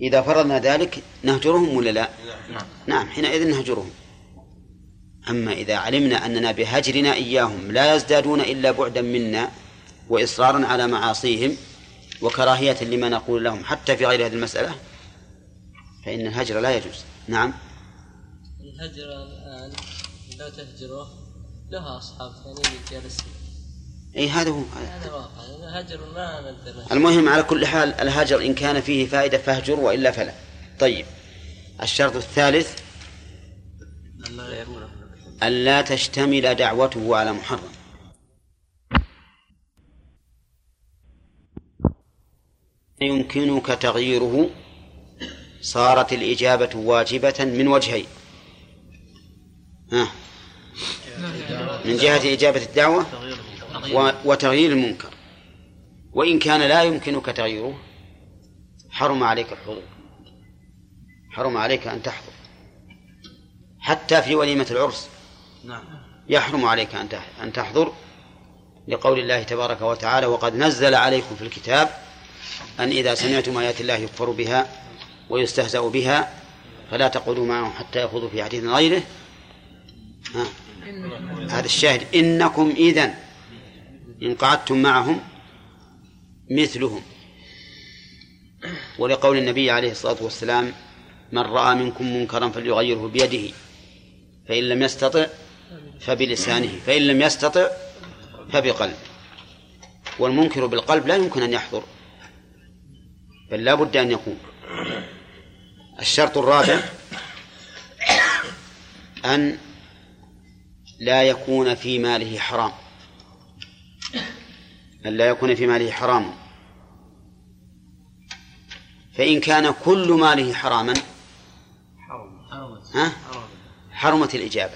إذا فرضنا ذلك نهجرهم ولا لا؟ نعم, نعم حينئذ نهجرهم. أما إذا علمنا أننا بهجرنا إياهم لا يزدادون إلا بعدا منا وإصرارا على معاصيهم وكراهية لما نقول لهم حتى في غير هذه المسألة فإن الهجر لا يجوز. نعم. الهجر الآن لا تهجره لها أصحاب ثانيين جالسين أي هذا هو. هذا واقع. الهجر ما المهم على كل حال الهجر إن كان فيه فائدة فاهجر وإلا فلا. طيب الشرط الثالث ألا تشتمل دعوته على محرم. يمكنك تغييره. صارت الإجابة واجبة من وجهين. ها. من جهة إجابة الدعوة وتغيير المنكر. وإن كان لا يمكنك تغييره حرم عليك الحضور. حرم عليك أن تحضر. حتى في وليمة العرس نعم. يحرم عليك أن أن تحضر. لقول الله تبارك وتعالى وقد نزل عليكم في الكتاب أن إذا سمعتم آيات الله يكفر بها ويستهزأ بها فلا تقعدوا معهم حتى يخوضوا في حديث غيره. هذا الشاهد. إنكم إذن إن قعدتم معهم مثلهم. ولقول النبي عليه الصلاة والسلام من رأى منكم منكرا فليغيره بيده فإن لم يستطع فبلسانه فإن لم يستطع فبقلبه. والمنكر بالقلب لا يمكن أن يحضر بل لا بد أن يكون. الشرط الرابع أن لا يكون في ماله حرام. أن لا يكون في ماله حرام. فإن كان كل ماله حراما ها؟ حرمت الإجابة.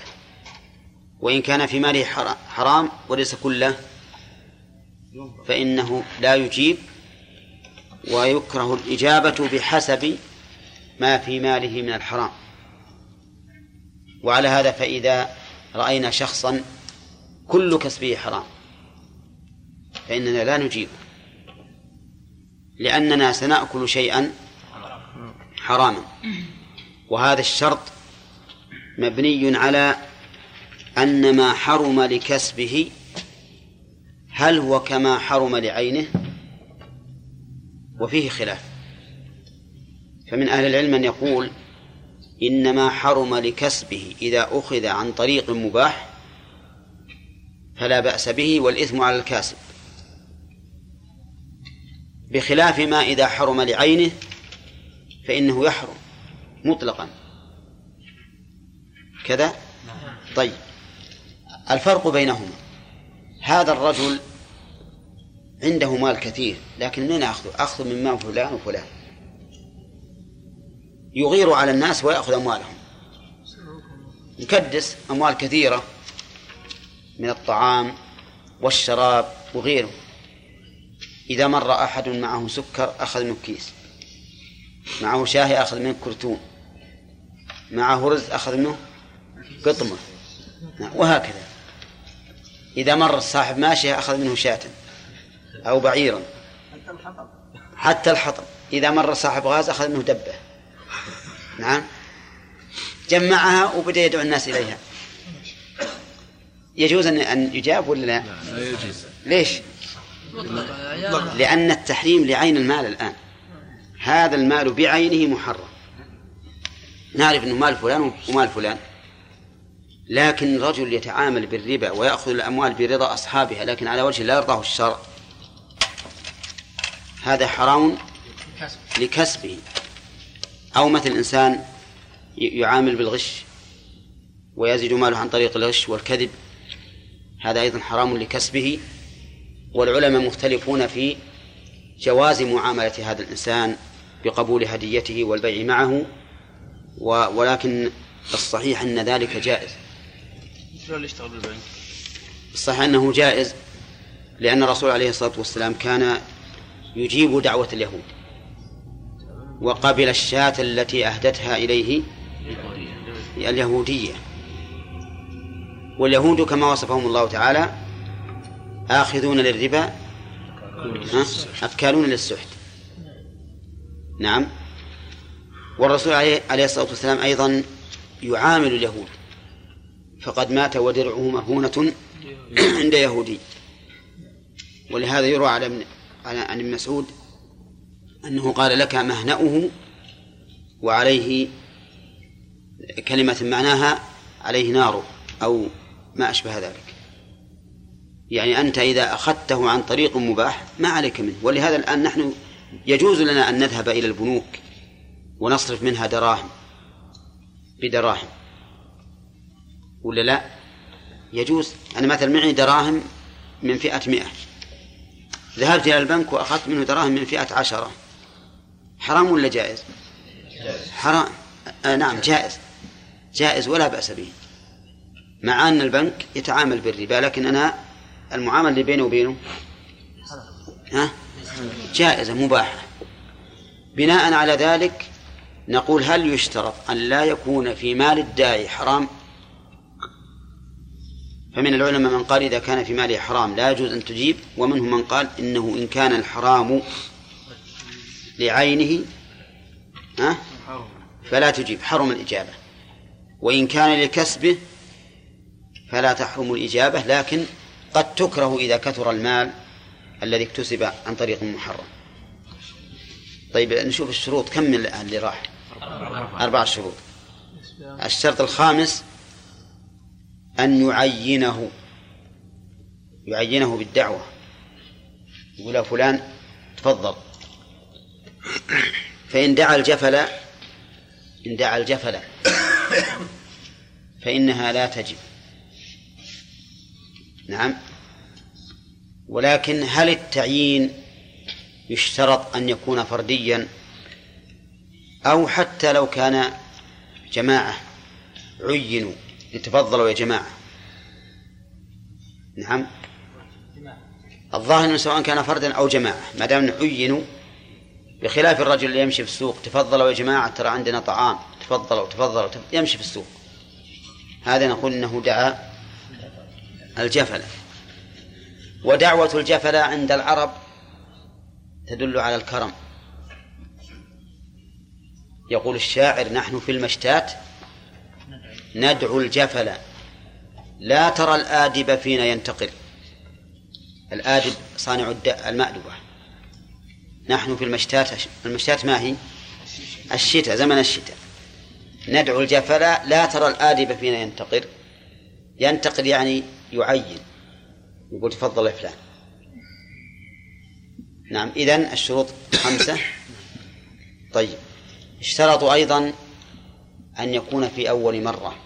وإن كان في ماله حرام وليس كله فإنه لا يجيب ويكره الإجابة بحسب ما في ماله من الحرام. وعلى هذا فإذا رأينا شخصا كل كسبه حرام. فإننا لا نجيب. لأننا سنأكل شيئا حراما. وهذا الشرط مبني على أن ما حرم لكسبه هل هو كما حرم لعينه؟ وفيه خلاف. فمن أهل العلم من يقول إنما حرم لكسبه إذا أخذ عن طريق مباح فلا بأس به والإثم على الكاسب. بخلاف ما إذا حرم لعينه فإنه يحرم مطلقا. كذا؟ طيب. الفرق بينهما. هذا الرجل عنده مال كثير لكن من أخذه؟ أخذ من مال فلان وفلان. يغير على الناس ويأخذ أموالهم. يكدس أموال كثيرة من الطعام والشراب وغيره إذا مر أحد معه سكر أخذ منه كيس. معه شاهي أخذ منه كرتون. معه رز أخذ منه قطمة. وهكذا. إذا مر الصاحب ماشية أخذ منه شاة أو بعيرا. حتى الحطب. إذا مر صاحب غاز أخذ منه دبة. نعم. جمعها وبدأ يدعو الناس إليها. يجوز أن يجاب ولا لا؟ لا يجوز. ليش؟ لأن التحريم لعين المال الآن. هذا المال بعينه محرم. نعرف أنه مال فلان ومال فلان. لكن رجل يتعامل بالربا ويأخذ الأموال برضا أصحابها لكن على وجه لا يرضاه الشرع. هذا حرام لكسبه. أو مثل إنسان يعامل بالغش ويزيد ماله عن طريق الغش والكذب هذا أيضا حرام لكسبه. والعلماء مختلفون في جواز معاملة هذا الإنسان بقبول هديته والبيع معه ولكن الصحيح أن ذلك جائز. شلون يشتغل بالبنك؟ صح أنه جائز لأن الرسول عليه الصلاة والسلام كان يجيب دعوة اليهود. وقبل الشاة التي أهدتها إليه اليهودية. واليهود كما وصفهم الله تعالى آخذون للربا؟ أكالون للسحت. نعم. والرسول عليه الصلاة والسلام أيضا يعامل اليهود. فقد مات ودرعه مرهونة عند يهودي. ولهذا يروى على عن ابن مسعود أنه قال لك مهنأه وعليه كلمة معناها عليه نار أو ما أشبه ذلك. يعني أنت إذا أخذته عن طريق مباح ما عليك منه. ولهذا الآن نحن يجوز لنا أن نذهب إلى البنوك ونصرف منها دراهم بدراهم. ولا لا؟ يجوز. أنا مثلا معي دراهم من فئة مئة. ذهبت إلى البنك وأخذت منه دراهم من فئة عشرة. حرام ولا جائز؟ حرام. آه نعم جائز. جائز. ولا بأس به. مع أن البنك يتعامل بالربا لكن أنا المعاملة اللي بيني وبينه ها؟ جائزة مباحة. بناء على ذلك نقول هل يشترط أن لا يكون في مال الداعي حرام؟ فمن العلماء من قال إذا كان في ماله حرام لا يجوز أن تجيب ومنهم من قال إنه إن كان الحرام لعينه ها؟ فلا تجيب حرم الإجابة. وإن كان لكسبه فلا تحرم الإجابة لكن قد تكره إذا كثر المال الذي اكتسب عن طريق محرم. طيب نشوف الشروط كم من اللي راح؟ أربع شروط. الشرط الخامس أن يعينه يعينه بالدعوة. يقول فلان تفضل. فإن دعا الجفل إن دعا الجفل فإنها لا تجب. نعم. ولكن هل التعيين يشترط أن يكون فرديا؟ أو حتى لو كان جماعة عينوا يتفضلوا يا جماعة. نعم. الظاهر سواء كان فردا أو جماعة ما دام عينوا بخلاف الرجل اللي يمشي في السوق تفضلوا يا جماعة ترى عندنا طعام. تفضلوا تفضلوا يمشي في السوق. هذا نقول إنه دعا الجفل ودعوة الجفل عند العرب تدل على الكرم. يقول الشاعر نحن في المشتات ندعو الجفل لا ترى الآدب فينا ينتقل. الآدب صانع المأدبة. نحن في المشتات المشتات ما هي؟ الشتاء زمن الشتاء. ندعو الجفل لا ترى الآدب فينا ينتقل ينتقل يعني يعين. يقول تفضل يا فلان نعم إذن الشروط خمسة. طيب. اشترطوا أيضا أن يكون في أول مرة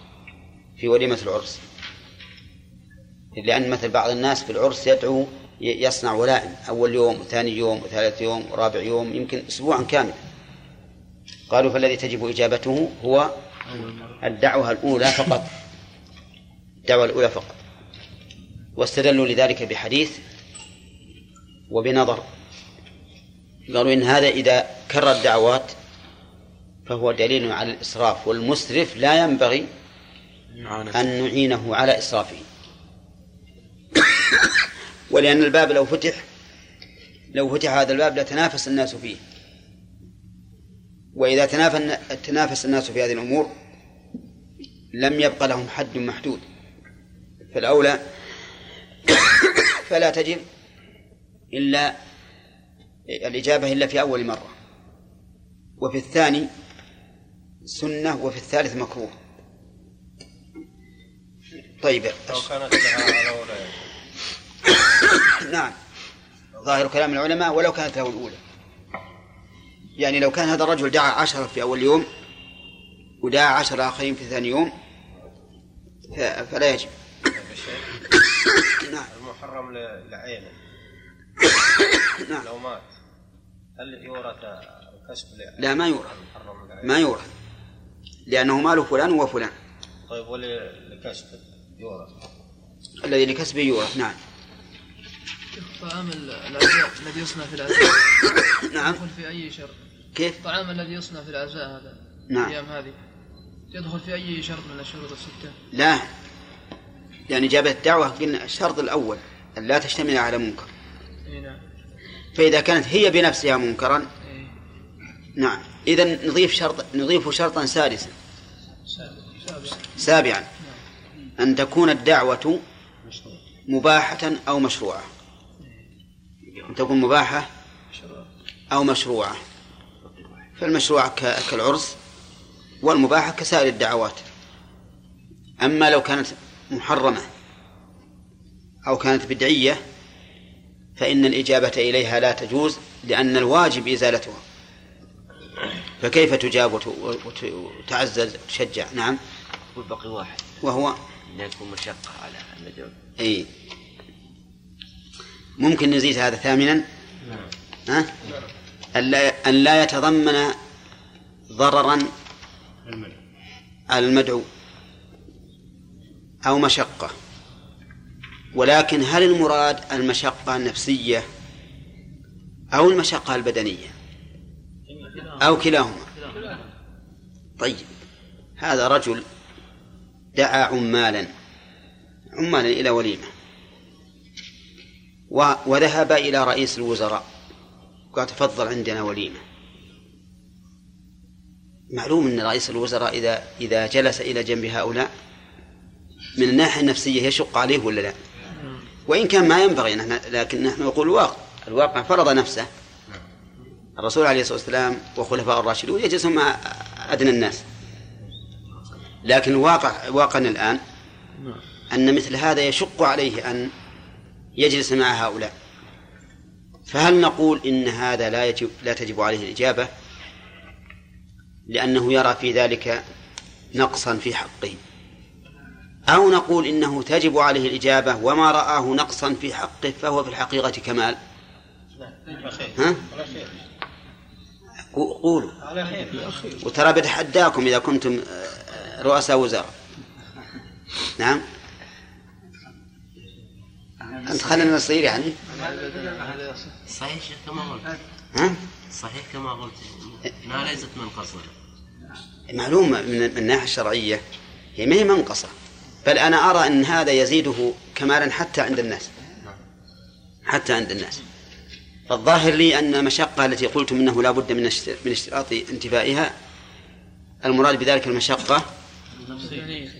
في وليمة العرس. لأن مثل بعض الناس في العرس يدعو يصنع ولائم. أول يوم وثاني يوم وثالث يوم ورابع يوم يمكن أسبوعا كاملا قالوا فالذي تجب إجابته هو الدعوة الأولى فقط. الدعوة الأولى فقط. واستدلوا لذلك بحديث وبنظر. قالوا إن هذا إذا كرر الدعوات فهو دليل على الإسراف والمسرف لا ينبغي أن نعينه على إسرافه. ولأن الباب لو فتح لو فتح هذا الباب لتنافس الناس فيه. وإذا تنافس الناس في هذه الأمور لم يبق لهم حد محدود. فالأولى فلا تجب إلا الإجابة إلا في أول مرة. وفي الثاني سنة وفي الثالث مكروه. طيب لو كانت على نعم. ظاهر كلام العلماء ولو كانت له الأولى. يعني لو كان هذا الرجل دعا عشرة في أول يوم ودعا عشرة آخرين في ثاني يوم فلا يجب. نعم. المحرم لعينه. نعم. لو مات هل يورث الكسب لا ما يورث. ما يورث. لأنه مال فلان وفلان. طيب ولكسب يورث؟ الذي لكسبه يورث نعم. طعام ال- العزاء الذي يصنع في العزاء نعم. يدخل في أي شرط كيف؟ الطعام الذي يصنع في العزاء هذا نعم. الأيام هذه. يدخل في أي شرط من الشروط الستة؟ لا. لأن إجابة الدعوة قلنا الشرط الأول أن لا تشتمل على منكر. نعم. فإذا كانت هي بنفسها منكرا إيه. نعم. إذا نضيف شرط نضيف شرطا سادسا. سابع سابعا. أن تكون الدعوة مباحة أو مشروعة. أن تكون مباحة أو مشروعة. فالمشروعة ك- كالعرس والمباحة كسائر الدعوات. أما لو كانت محرمة أو كانت بدعية فإن الإجابة إليها لا تجوز لأن الواجب إزالتها. فكيف تجاب وت- وت- وتعزز وتشجع؟ نعم. والبقي واحد. وهو؟ لا يكون مشقة على المدعو إي. ممكن نزيد هذا ثامنا؟ ها؟ أن لا, يتضمن ضررا المدعو أو مشقة. ولكن هل المراد المشقة النفسية أو المشقة البدنية؟ أو كلاهما. طيب. هذا رجل دعا عمالا عمالا إلى وليمة. وذهب إلى رئيس الوزراء. قال تفضل عندنا وليمة. معلوم أن رئيس الوزراء إذا إذا جلس إلى جنب هؤلاء من الناحية النفسية يشق عليه ولا لا؟ وإن كان ما ينبغي نحن لكن نحن نقول الواقع. الواقع فرض نفسه. الرسول عليه الصلاة والسلام وخلفاء الراشدون يجلسون مع أدنى الناس. لكن الواقع واقعنا الآن أن مثل هذا يشق عليه أن يجلس مع هؤلاء. فهل نقول إن هذا لا يجب لا تجب عليه الإجابة؟ لأنه يرى في ذلك نقصا في حقه. أو نقول إنه تجب عليه الإجابة وما رآه نقصا في حقه فهو في الحقيقة كمال. ها؟ قولوا. وترى بتحداكم إذا كنتم آه، رؤساء وزراء. نعم؟ أنت خلينا نصير يعني. صحيح شيخ كما قلت. ها؟ صحيح كما قلت. انها ليست منقصة. معلومة من من الناحية الشرعية. هي ما هي منقصة. بل أنا أرى أن هذا يزيده كمالا حتى عند الناس. حتى عند الناس. فالظاهر لي أن المشقة التي قلتم أنه لا بد من من اشتراط انتفائها المراد بذلك المشقة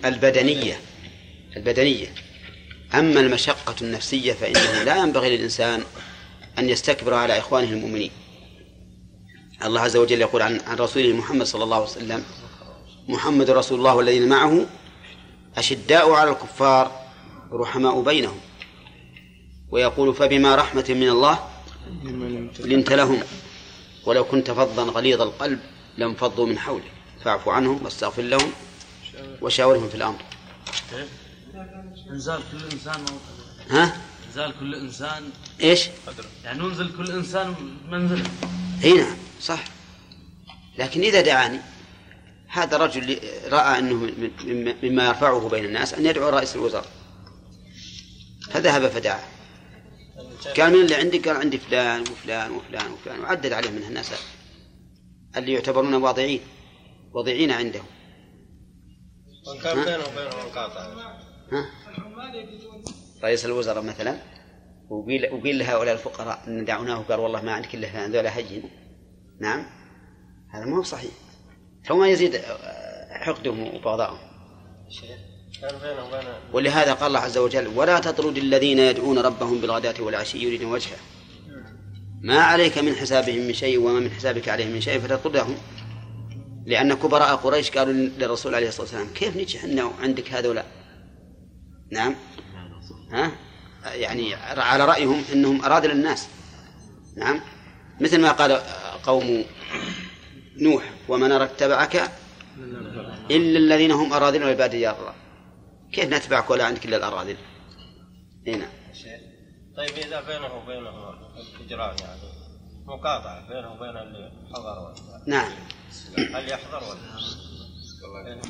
البدنية. البدنية. أما المشقة النفسية فإنه لا ينبغي للإنسان أن يستكبر على إخوانه المؤمنين. الله عز وجل يقول عن عن رسوله محمد صلى الله عليه وسلم محمد رسول الله والذين معه أشداء على الكفار رحماء بينهم. ويقول فبما رحمة من الله لنت لهم ولو كنت فظا غليظ القلب لانفضوا من حولك فاعف عنهم واستغفر لهم وشاورهم في الأمر. انزال كل انسان ها؟ انزال كل انسان. إيش؟ يعني ننزل كل انسان منزله. إي نعم صح. لكن إذا دعاني هذا رجل رأى أنه من- من- مما يرفعه بين الناس أن يدعو رئيس الوزراء. فذهب فدعاه قال من اللي عندك؟ قال عندي فلان وفلان وفلان وفلان. وعدد عليه من الناس اللي يعتبرون واضعين وضعين عنده وان كان بينه وبينه منقاطع ها؟ رئيس الوزراء مثلا وقيل وقيل لهؤلاء الفقراء إن دعوناه قال والله ما عندك إلا ذولا هين نعم؟ هذا ما هو صحيح فما يزيد آه، حقدهم وبين ولهذا قال الله عز وجل ولا تطرد الذين يدعون ربهم بالغداة والعشي يريدون وجهه. ما عليك من حسابهم من شيء وما من حسابك عليهم من شيء فتطردهم. لأن كبراء قريش قالوا للرسول عليه الصلاة والسلام كيف نجي إحنا عندك هذولا؟ نعم. ها؟ يعني على رأيهم أنهم أرادوا للناس. نعم. مثل ما قال قوم نوح ومن اتبعك إلا الذين هم أراذل والعباد يا الله. كيف نتبعك ولا عندك إلا الأراذل هنا طيب إذا بينه وبينه اجرام يعني مقاطعة بينه وبين اللي حضر نعم. هل يحضر ولا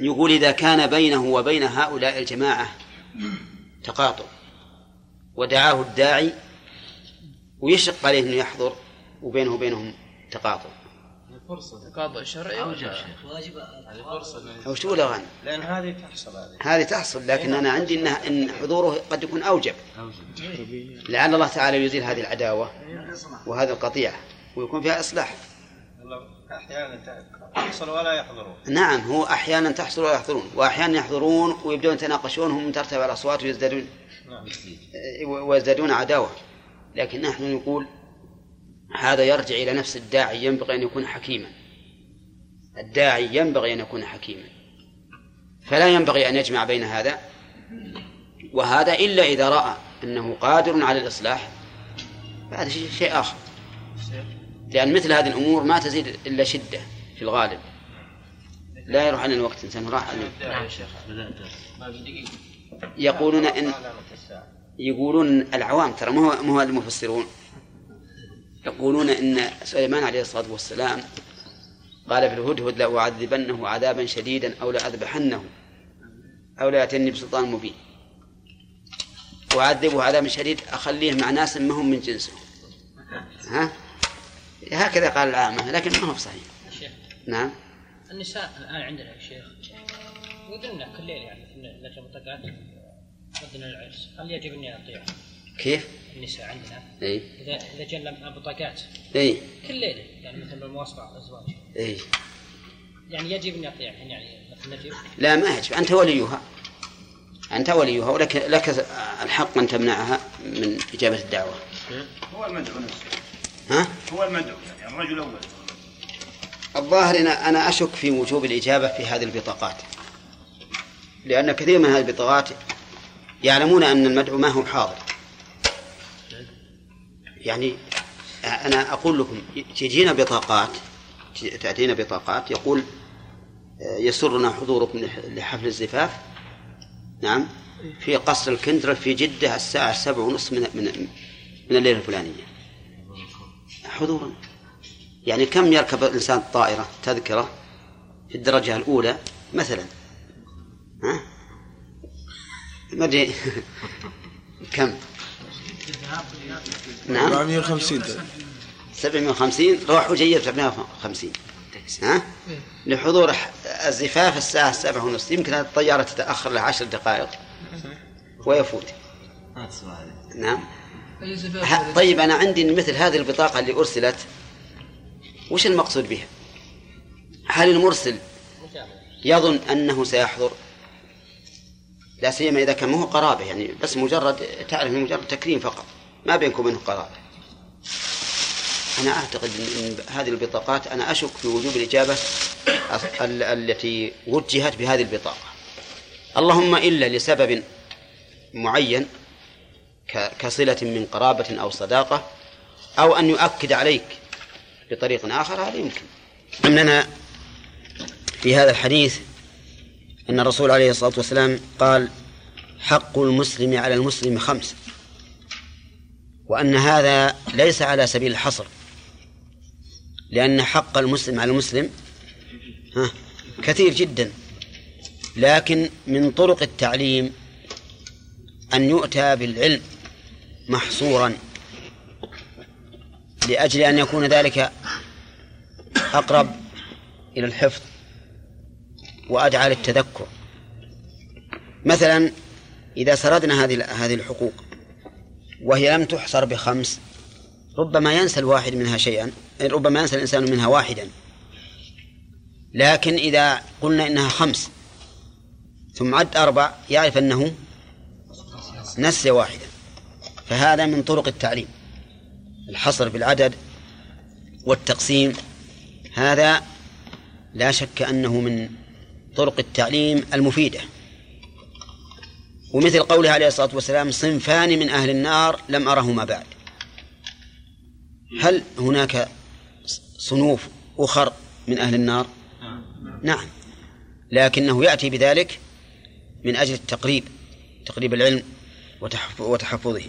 يقول إذا كان بينه وبين هؤلاء الجماعة تقاطع ودعاه الداعي ويشق عليه أنه يحضر وبينه وبينهم تقاطع. تقاطع شرعي أوجب ولا- شيخ هذه فرصة أو شو لأن هذه تحصل هذه هذه تحصل لكن أنا عندي إن إن حضوره قد يكون أوجب. أوجب. لعل الله تعالى يزيل هذه العداوة وهذه القطيعة ويكون فيها إصلاح. أحيانا تحصل ولا يحضرون؟ نعم هو أحيانا تحصل ولا يحضرون وأحيانا يحضرون ويبدون يتناقشون هم ترتفع الأصوات ويزدادون نعم. ويزدادون عداوة. لكن نحن نقول هذا يرجع إلى نفس الداعي ينبغي أن يكون حكيما. الداعي ينبغي أن يكون حكيما. فلا ينبغي أن يجمع بين هذا وهذا إلا إذا رأى أنه قادر على الإصلاح فهذا شيء شيء آخر. لأن مثل هذه الأمور ما تزيد إلا شدة في الغالب. لا يروح علينا الوقت إنسان راح علينا. نعم يقولون إن يقولون العوام ترى مو هو- مو هو المفسرون. يقولون إن سليمان عليه الصلاة والسلام قال في الهدهد لأعذبنه عذابا شديدا أو لأذبحنه أو ليأتيني بسلطان مبين. أعذبه عذابا شديد أخليه مع ناس ما هم من جنسه. ها؟ هكذا قال العامة لكن ما هو صحيح شيخ نعم. النساء الآن عندنا يا شيخ ودنا كل ليل يعني في المطلقات ودنا العرس. هل يجب أني أطيع؟ كيف؟ النساء عندنا. إي. إذا إذا جاء بطاقات إي. كل ليلة يعني مثل المواصفه على الأزواج. إي. يعني يجب أني اطيعهن يعني نجيب لا ما يجب. أنت وليها. أنت وليها ولك لك الحق أن تمنعها من إجابة الدعوة. هو المدعو نفسه. ها؟ هو المدعو يعني الرجل الأول. الظاهر أنا أنا أشك في وجوب الإجابة في هذه البطاقات. لأن كثير من هذه البطاقات يعلمون أن المدعو ما هو حاضر. يعني أنا أقول لكم تجينا بطاقات تأتينا بطاقات يقول يسرنا حضوركم لحفل الزفاف. نعم. في قصر الكندرة في جدة الساعة السبع ونصف من من من الليلة الفلانية. حضورا. يعني كم يركب الإنسان الطائرة تذكرة في الدرجة الأولى مثلا؟ ها؟ ما أدري. كم؟ نعم. 450 750 روح وجية 750 ها؟ لحضور الزفاف الساعة السابعة ونصف يمكن الطيارة تتأخر لها عشر دقائق ويفوت. ما تسمع هذه نعم. طيب أنا عندي مثل هذه البطاقة اللي أرسلت وش المقصود بها؟ هل المرسل يظن أنه سيحضر؟ لا سيما إذا كان ما هو قرابة يعني بس مجرد تعرف مجرد تكريم فقط ما بينكم وبينه قرابة أنا أعتقد إن هذه البطاقات أنا أشك في وجوب الإجابة التي وجهت بهذه البطاقة اللهم إلا لسبب معين كصلة من قرابة أو صداقة أو أن يؤكد عليك بطريق آخر هذا يمكن. أننا في هذا الحديث أن الرسول عليه الصلاة والسلام قال حق المسلم على المسلم خمس وأن هذا ليس على سبيل الحصر لأن حق المسلم على المسلم كثير جدا. لكن من طرق التعليم أن يؤتى بالعلم محصورا لأجل أن يكون ذلك أقرب إلى الحفظ وأدعى للتذكر. مثلا إذا سردنا هذه هذه الحقوق وهي لم تحصر بخمس ربما ينسى الواحد منها شيئا ربما ينسى الإنسان منها واحدا. لكن إذا قلنا إنها خمس ثم عد أربع يعرف أنه نسي واحدا. فهذا من طرق التعليم. الحصر بالعدد والتقسيم هذا لا شك أنه من طرق التعليم المفيدة. ومثل قوله عليه الصلاة والسلام صنفان من أهل النار لم أرهما بعد. هل هناك صنوف أخر من أهل النار؟ نعم. لكنه يأتي بذلك من أجل التقريب تقريب العلم وتحف- وتحفظه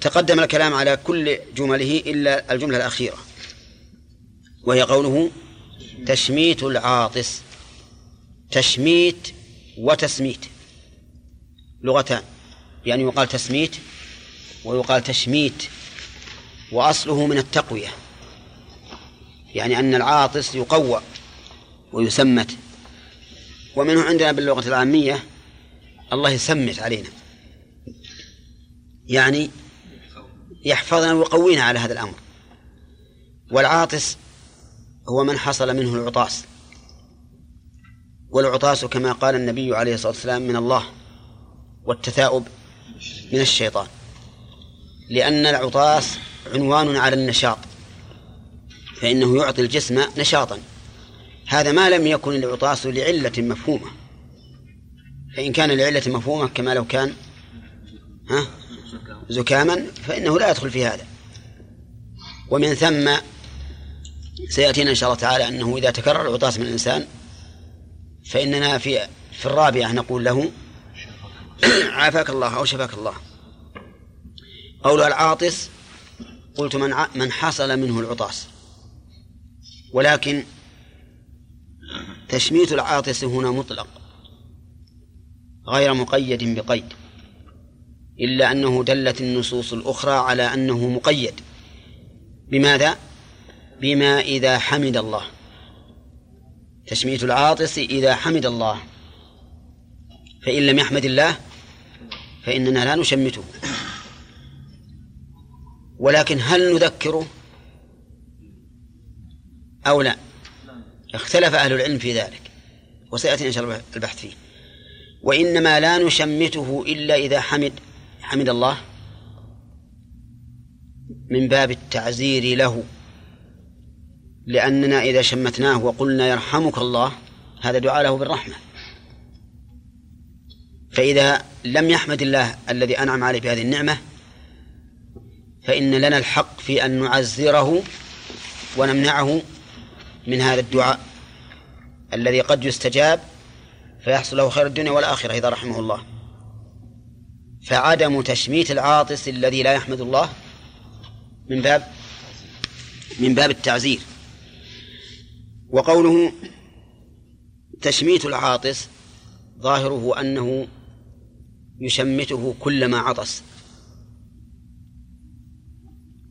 تقدم الكلام على كل جمله إلا الجملة الأخيرة وهي قوله تشميت العاطس تشميت وتسميت لغتان يعني يقال تسميت ويقال تشميت وأصله من التقوية يعني أن العاطس يقوى ويسمت ومنه عندنا باللغة العامية الله يسمت علينا يعني يحفظنا ويقوينا على هذا الأمر. والعاطس هو من حصل منه العطاس. والعطاس كما قال النبي عليه الصلاة والسلام من الله والتثاؤب من الشيطان. لأن العطاس عنوان على النشاط. فإنه يعطي الجسم نشاطا. هذا ما لم يكن العطاس لعلة مفهومة. فإن كان لعلة مفهومة كما لو كان ها؟ زكاما فإنه لا يدخل في هذا. ومن ثم سيأتينا إن شاء الله تعالى أنه إذا تكرر العطاس من الإنسان فإننا في في الرابعة نقول له عافاك الله أو شفاك الله. قول العاطس قلت من من حصل منه العطاس. ولكن تشميت العاطس هنا مطلق غير مقيد بقيد. إلا أنه دلت النصوص الأخرى على أنه مقيد. بماذا؟ بما إذا حمد الله. تشميت العاطس إذا حمد الله. فإن لم يحمد الله فإننا لا نشمته. ولكن هل نذكره؟ أو لا؟ اختلف أهل العلم في ذلك. وسيأتي إن شاء الله البحث فيه. وإنما لا نشمته إلا إذا حمد. حمد الله من باب التعزير له. لأننا إذا شمتناه وقلنا يرحمك الله هذا دعاء له بالرحمة. فإذا لم يحمد الله الذي أنعم عليه بهذه النعمة فإن لنا الحق في أن نعزره ونمنعه من هذا الدعاء الذي قد يستجاب فيحصل له خير الدنيا والآخرة إذا رحمه الله. فعدم تشميت العاطس الذي لا يحمد الله من باب من باب التعزير. وقوله تشميت العاطس ظاهره أنه يشمته كلما عطس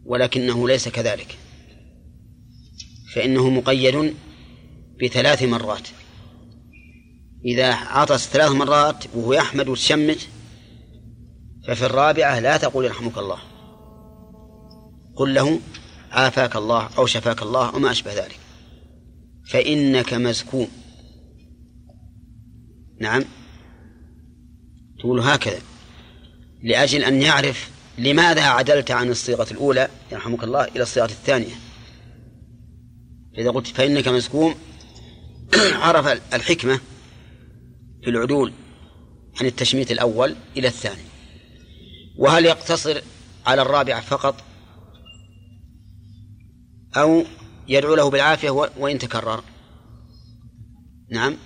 ولكنه ليس كذلك فإنه مقيد بثلاث مرات. إذا عطس ثلاث مرات وهو يحمد وتشمت ففي الرابعة لا تقول يرحمك الله. قل له عافاك الله أو شفاك الله وما أشبه ذلك. فإنك مزكوم. نعم. تقول هكذا. لأجل أن يعرف لماذا عدلت عن الصيغة الأولى يرحمك الله إلى الصيغة الثانية. إذا قلت فإنك مسكوم عرف الحكمة في العدول عن التشميت الأول إلى الثاني. وهل يقتصر على الرابع فقط؟ أو يدعو له بالعافية وإن تكرر. نعم.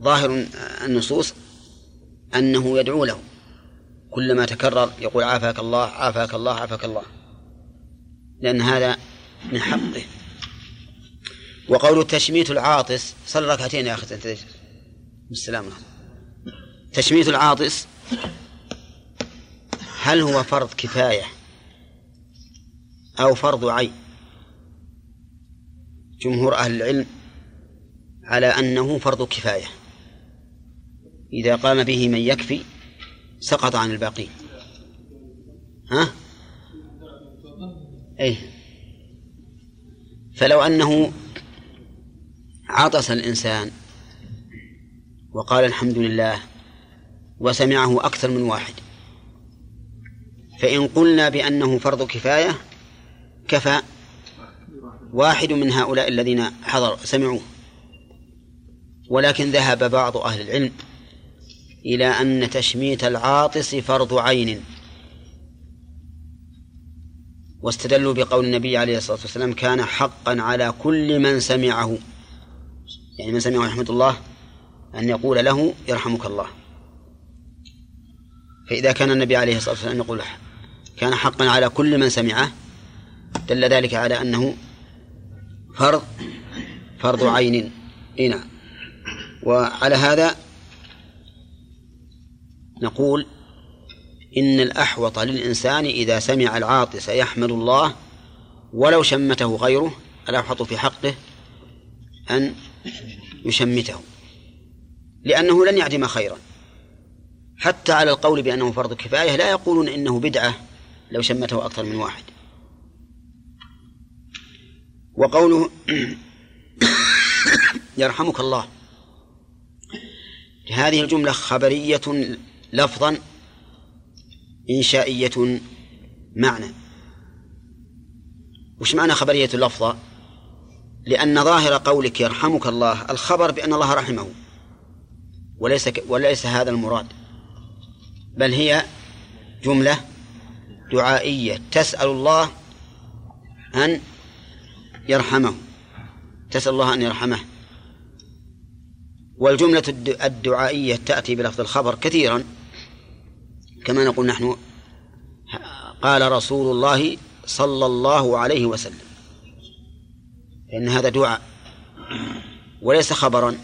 ظاهر النصوص أنه يدعو له. كلما تكرر يقول عافاك الله عافاك الله عافاك الله. لأن هذا من حقه. وقول تشميت العاطس صلى ركعتين يا أخي أنت بالسلامة تشميت العاطس هل هو فرض كفاية أو فرض عين جمهور أهل العلم على أنه فرض كفاية. إذا قام به من يكفي سقط عن الباقين. ها؟ أي فلو أنه عطس الإنسان وقال الحمد لله وسمعه أكثر من واحد فإن قلنا بأنه فرض كفاية كفى واحد من هؤلاء الذين حضروا سمعوه. ولكن ذهب بعض أهل العلم إلى أن تشميت العاطس فرض عين. واستدلوا بقول النبي عليه الصلاة والسلام كان حقا على كل من سمعه. يعني من سمعه رحمة الله أن يقول له يرحمك الله. فإذا كان النبي عليه الصلاة والسلام يقول كان حقا على كل من سمعه دل ذلك على أنه فرض فرض عين. إيه نعم. وعلى هذا نقول إن الأحوط للإنسان إذا سمع العاطس يحمد الله ولو شمته غيره الأحوط في حقه أن يشمته لأنه لن يعدم خيرا. حتى على القول بأنه فرض كفاية لا يقولون إنه بدعة. لو شمته أكثر من واحد. وقوله يرحمك الله. هذه الجملة خبرية لفظا إنشائية معنى. وش معنى خبرية لفظا؟ لأن ظاهر قولك يرحمك الله الخبر بأن الله رحمه. وليس وليس هذا المراد. بل هي جملة دعائية تسأل الله أن يرحمه. تسأل الله أن يرحمه. والجملة الدعائية تأتي بلفظ الخبر كثيرا. كما نقول نحن قال رسول الله صلى الله عليه وسلم. فإن هذا دعاء. وليس خبرا.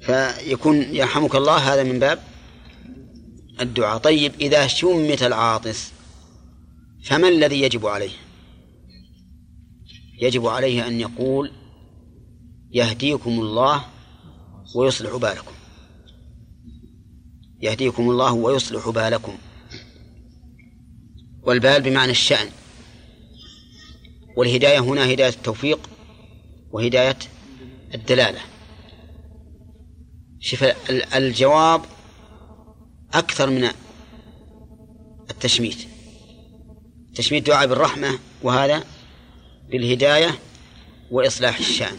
فيكون يرحمك الله هذا من باب الدعاء. طيب إذا شمت العاطس فما الذي يجب عليه؟ يجب عليه أن يقول يهديكم الله ويصلح بالكم. يهديكم الله ويصلح بالكم. والبال بمعنى الشأن. والهداية هنا هداية التوفيق وهداية الدلالة. شوف الجواب أكثر من التشميت. تشميت دعاء بالرحمة وهذا بالهداية وإصلاح الشأن.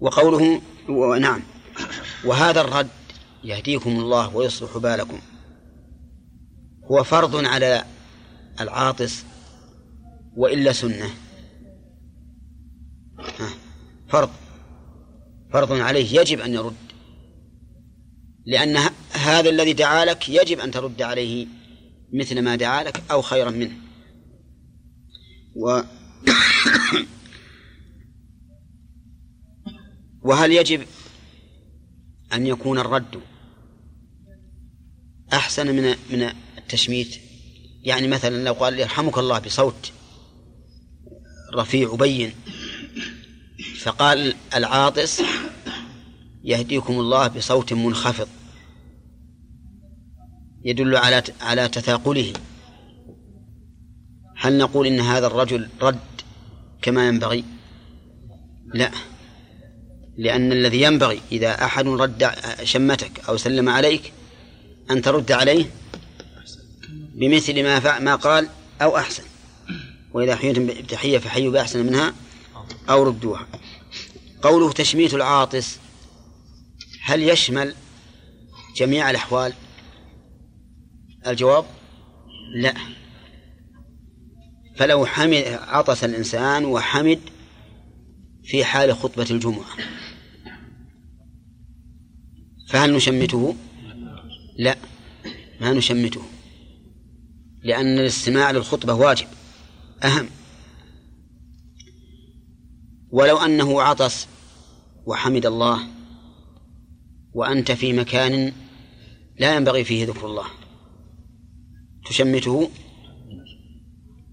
وقوله نعم. وهذا الرد يهديكم الله ويصلح بالكم. هو فرض على العاطس وإلا سنة. فرض. فرض عليه. يجب أن يرد. لأن هذا الذي دعا لك يجب أن ترد عليه مثل ما دعا لك أو خيرا منه. و وهل يجب أن يكون الرد أحسن من من التشميت؟ يعني مثلا لو قال يرحمك الله بصوت رفيع بين فقال العاطس يهديكم الله بصوت منخفض. يدل على على تثاقله. هل نقول إن هذا الرجل رد كما ينبغي؟ لا. لأن الذي ينبغي إذا أحد رد شمتك أو سلم عليك أن ترد عليه بمثل ما ما قال أو أحسن. وإذا حييتم بتحية فحيوا بأحسن منها أو ردوها. قوله تشميت العاطس هل يشمل جميع الأحوال؟ الجواب لا. فلو حمد عطس الإنسان وحمد في حال خطبة الجمعة فهل نشمته؟ لا. ما نشمته لأن الاستماع للخطبة واجب أهم. ولو أنه عطس وحمد الله وأنت في مكان لا ينبغي فيه ذكر الله. تشمته؟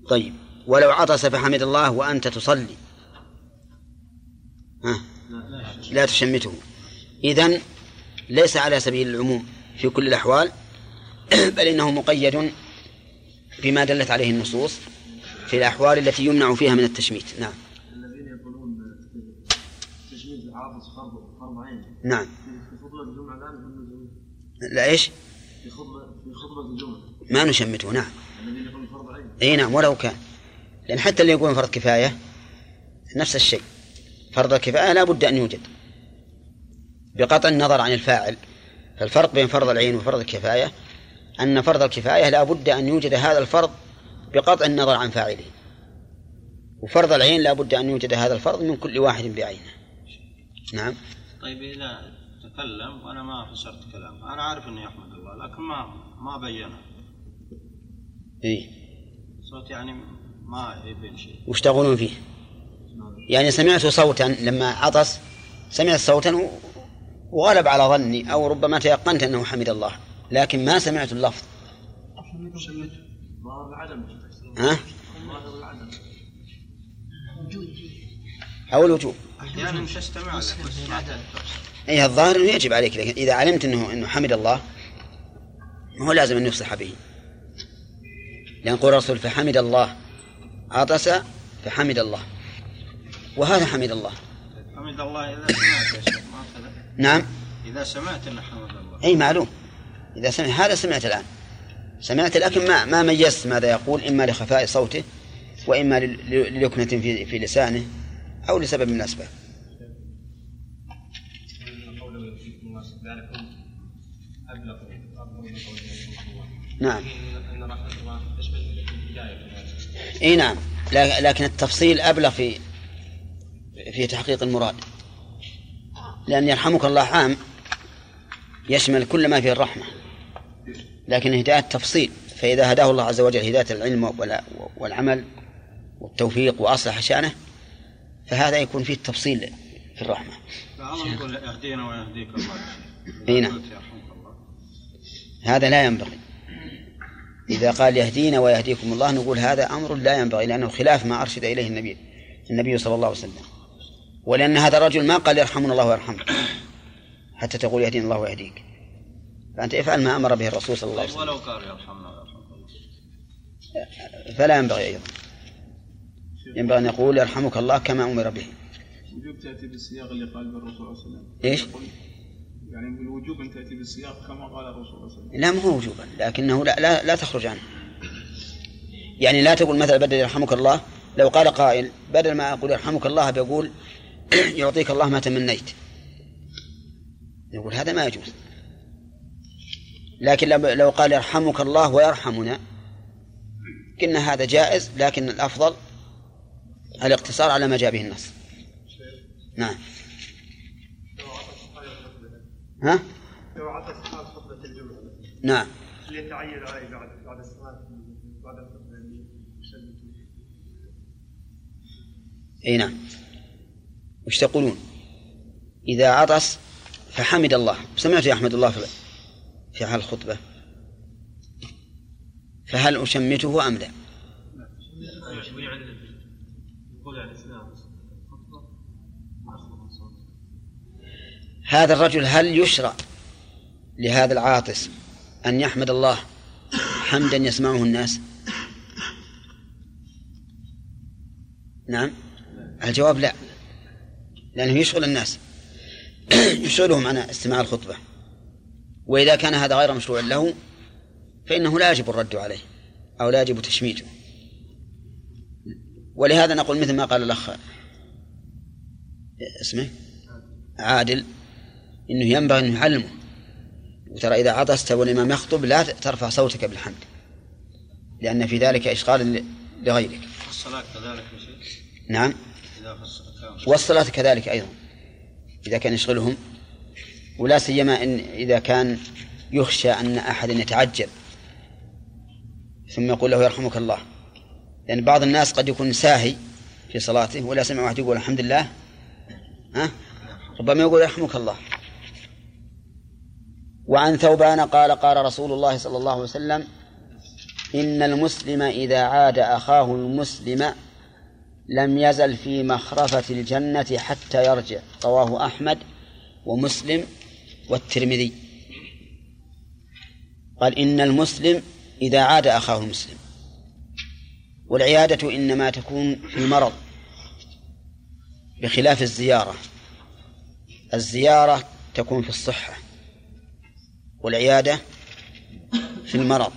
طيب. ولو عطس فحمد الله وأنت تصلي. ها؟ لا تشمته. إذن ليس على سبيل العموم في كل الأحوال بل إنه مقيد بما دلت عليه النصوص في الأحوال التي يمنع فيها من التشميت. نعم. الذين يقولون تشميت العاطس فرض عين نعم. لا لا إيش؟ في خطبة في خطبة الجمعة. ما نشمته نعم. إي نعم ولو كان. لأن حتى اللي يقولون فرض كفاية نفس الشيء. فرض الكفاية لا بد أن يوجد. بقطع النظر عن الفاعل. فالفرق بين فرض العين وفرض الكفاية أن فرض الكفاية لا بد أن يوجد هذا الفرض بقطع النظر عن فاعله. وفرض العين لا بد أن يوجد هذا الفرض من كل واحد بعينه. نعم. طيب إذا تكلم وأنا ما فسرت كلامه أنا عارف إنه يحمد الله لكن ما ما بينه. إيه. صوت يعني ما يبين شيء. وش تقولون فيه؟ يعني سمعت صوتا لما عطس سمعت صوتا وغلب على ظني أو ربما تيقنت أنه حمد الله لكن ما سمعت اللفظ. ها؟ أو الوجوب أحيانا تستمع أي الظاهر أنه يجب عليك لكن إذا علمت أنه أنه حمد الله ما هو لازم أن يفصح به. لأن قول الرسول فحمد الله عطس فحمد الله. وهذا حمد الله. حمد الله إذا سمعت يا شيخ نعم. إذا سمعت إنه حمد الله. أي معلوم. إذا سمع هذا سمعت الآن. سمعت لكن ما ما ميزت ماذا يقول إما لخفاء صوته وإما لل- للكنة في في لسانه أو لسبب من الأسباب قوله يوفيكم الله ذلكم أبلغ أبلغ من قوله نعم. أن رحمة الله تشمل الهداية إي نعم. لا- لكن التفصيل أبلغ في في تحقيق المراد. لأن يرحمك الله عام يشمل كل ما فيه الرحمة. لكن الهدايه تفصيل فإذا هداه الله عز وجل هداية العلم والعمل والتوفيق وأصلح شأنه فهذا يكون فيه التفصيل في الرحمة. يقول اهدينا ويهديك الله إي نعم. قلت يرحمك الله. هذا لا ينبغي. إذا قال يهدينا ويهديكم الله نقول هذا أمر لا ينبغي لأنه خلاف ما أرشد إليه النبي النبي صلى الله عليه وسلم. ولأن هذا الرجل ما قال يرحمنا الله ويرحمك حتى تقول يهدينا الله ويهديك. فأنت افعل ما أمر به الرسول صلى الله عليه وسلم. ولو قال يرحمنا فلا ينبغي أيضا. ينبغي أن يقول يرحمك الله كما أمر به. تأتي بالسياق اللي قال به الرسول صلى الله عليه وسلم. إيش؟ يعني بالوجوب أن تأتي بالسياق كما قال الرسول صلى الله عليه وسلم. لا ما هو وجوبا لكنه لا, لا, لا تخرج عنه. يعني لا تقول مثلا بدل يرحمك الله لو قال قائل بدل ما أقول يرحمك الله بيقول يعطيك الله ما تمنيت. نقول هذا ما يجوز. لكن لو- قال يرحمك الله ويرحمنا قلنا هذا جائز لكن الأفضل الاقتصار على ما جاء به النص. نعم. ها؟ لو عطس حال خطبة الجمعة نعم. اللي يتعين عليه بعد بعد الصلاة بعد الخطبة أي نعم. وش تقولون؟ إذا عطس فحمد الله. سمعت يحمد الله في في حال الخطبة؟ فهل أشمته أم لا؟ هذا الرجل هل يشرع لهذا العاطس أن يحمد الله حمدا يسمعه الناس؟ نعم. الجواب لا. لأنه يشغل الناس. يشغلهم عن استماع الخطبة. وإذا كان هذا غير مشروع له فإنه لا يجب الرد عليه أو لا يجب تشميته. ولهذا نقول مثل ما قال الأخ اسمه عادل. إنه ينبغي أن يعلمه. وترى إذا عطست والإمام يخطب لا ترفع صوتك بالحمد لأن في ذلك إشغال لغيرك. الصلاة كذلك نعم. والصلاة كذلك أيضا إذا كان يشغلهم. ولا سيما إن إذا كان يخشى أن أحدا يتعجل ثم يقول له يرحمك الله. لأن بعض الناس قد يكون ساهي في صلاته ولا سمع واحد يقول الحمد لله ها؟ ربما يقول يرحمك الله. وعن ثوبان قال قال رسول الله صلى الله عليه وسلم إن المسلم إذا عاد أخاه المسلم لم يزل في مخرفة الجنة حتى يرجع. رواه أحمد ومسلم والترمذي. قال إن المسلم إذا عاد أخاه المسلم. والعيادة إنما تكون في المرض بخلاف الزيارة. الزيارة تكون في الصحة. والعيادة في المرض.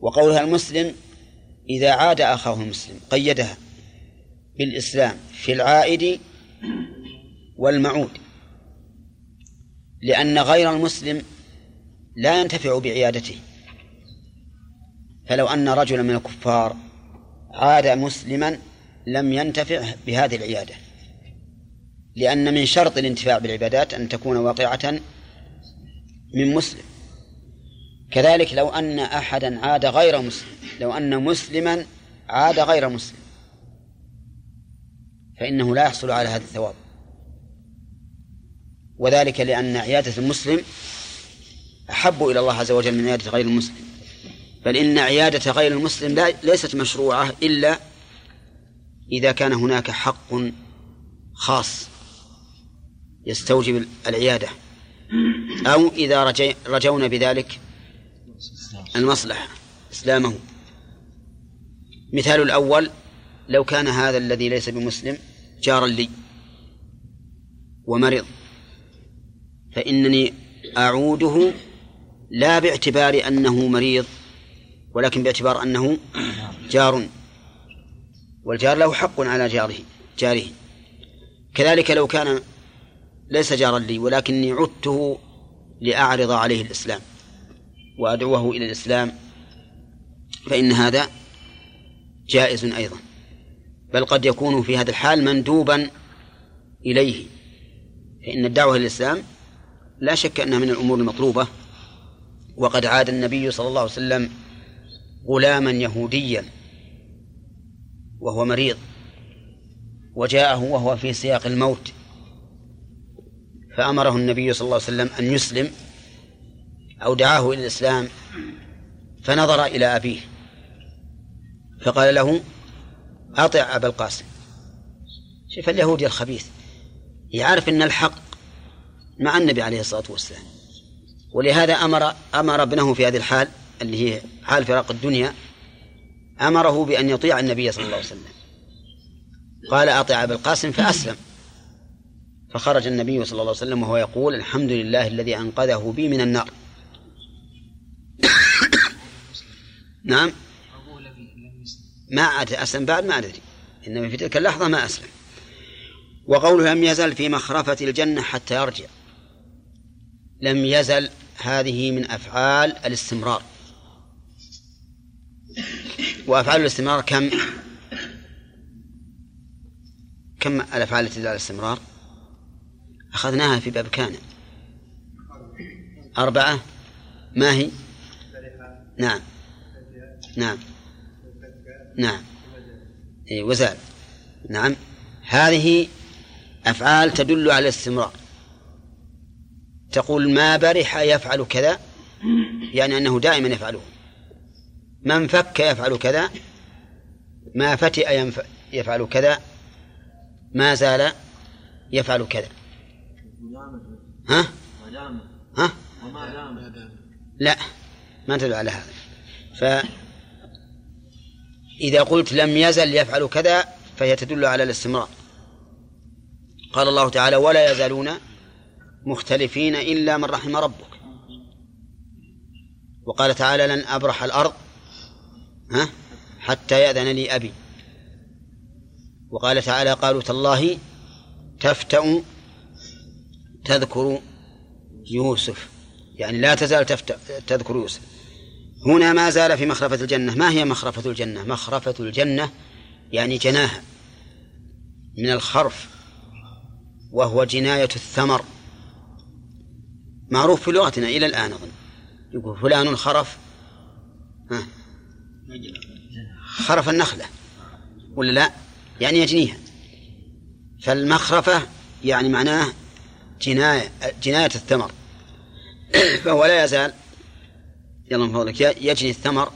وقولها المسلم إذا عاد أخاه المسلم قيدها بالإسلام في العائد والمعود. لأن غير المسلم لا ينتفع بعيادته. فلو أن رجلا من الكفار عاد مسلما لم ينتفع بهذه العيادة. لأن من شرط الانتفاع بالعبادات أن تكون واقعة من مسلم. كذلك لو أن أحدا عاد غير مسلم لو أن مسلما عاد غير مسلم. فإنه لا يحصل على هذا الثواب. وذلك لأن عيادة المسلم أحب إلى الله عز وجل من عيادة غير المسلم. بل إن عيادة غير المسلم لا ليست مشروعة إلا إذا كان هناك حق خاص يستوجب العيادة. أو إذا رجي رجونا بذلك المصلحة إسلامه. مثال الأول لو كان هذا الذي ليس بمسلم جارا لي ومرض فإنني أعوده لا باعتبار أنه مريض ولكن باعتبار أنه جار. والجار له حق على جاره جاره. كذلك لو كان ليس جارا لي ولكني عدته لأعرض عليه الإسلام وأدعوه إلى الإسلام فإن هذا جائز أيضا. بل قد يكون في هذا الحال مندوبا إليه فإن الدعوة إلى الإسلام لا شك أنها من الأمور المطلوبة. وقد عاد النبي صلى الله عليه وسلم غلاما يهوديا وهو مريض وجاءه وهو في سياق الموت. فأمره النبي صلى الله عليه وسلم أن يسلم أو دعاه إلى الإسلام فنظر إلى أبيه فقال له أطع أبا القاسم. شوف اليهودي الخبيث يعرف أن الحق مع النبي عليه الصلاة والسلام ولهذا أمر أمر ابنه في هذه الحال اللي هي حال فراق الدنيا أمره بأن يطيع النبي صلى الله عليه وسلم. قال أطع أبا القاسم فأسلم. فخرج النبي صلى الله عليه وسلم وهو يقول الحمد لله الذي أنقذه بي من النار. نعم. ما عاد أسلم بعد ما أدري. إنما في تلك اللحظة ما أسلم. وقوله لم يزل في مخرفة الجنة حتى يرجع. لم يزل هذه من أفعال الاستمرار. وأفعال الاستمرار كم؟ كم الأفعال التي تدل على الاستمرار؟ أخذناها في باب كان. أربعة؟ ما هي؟ نعم. نعم. نعم. إيه وزال. نعم. هذه أفعال تدل على الاستمرار. تقول ما برح يفعل كذا؟ يعني أنه دائما يفعله. من فك يفعل كذا؟ ما فتئ يفعل كذا؟ ما زال يفعل كذا. ها؟ ها؟ لا ما تدل على هذا. فإذا قلت لم يزل يفعل كذا فهي تدل على الاستمرار. قال الله تعالى ولا يزالون مختلفين إلا من رحم ربك. وقال تعالى لن أبرح الأرض ها؟ حتى يأذن لي أبي. وقال تعالى قالوا تالله تفتأ تذكر يوسف. يعني لا تزال تذكر يوسف. هنا ما زال في مخرفة الجنة. ما هي مخرفة الجنة؟ مخرفة الجنة يعني جناها من الخرف وهو جناية الثمر. معروف في لغتنا إلى الآن أظن. يقول فلان خرف. ها؟ خرف النخلة. ولا لا؟ يعني يجنيها. فالمخرفة يعني معناه جناية جناية الثمر. فهو لا يزال يلا من فضلك يجني الثمر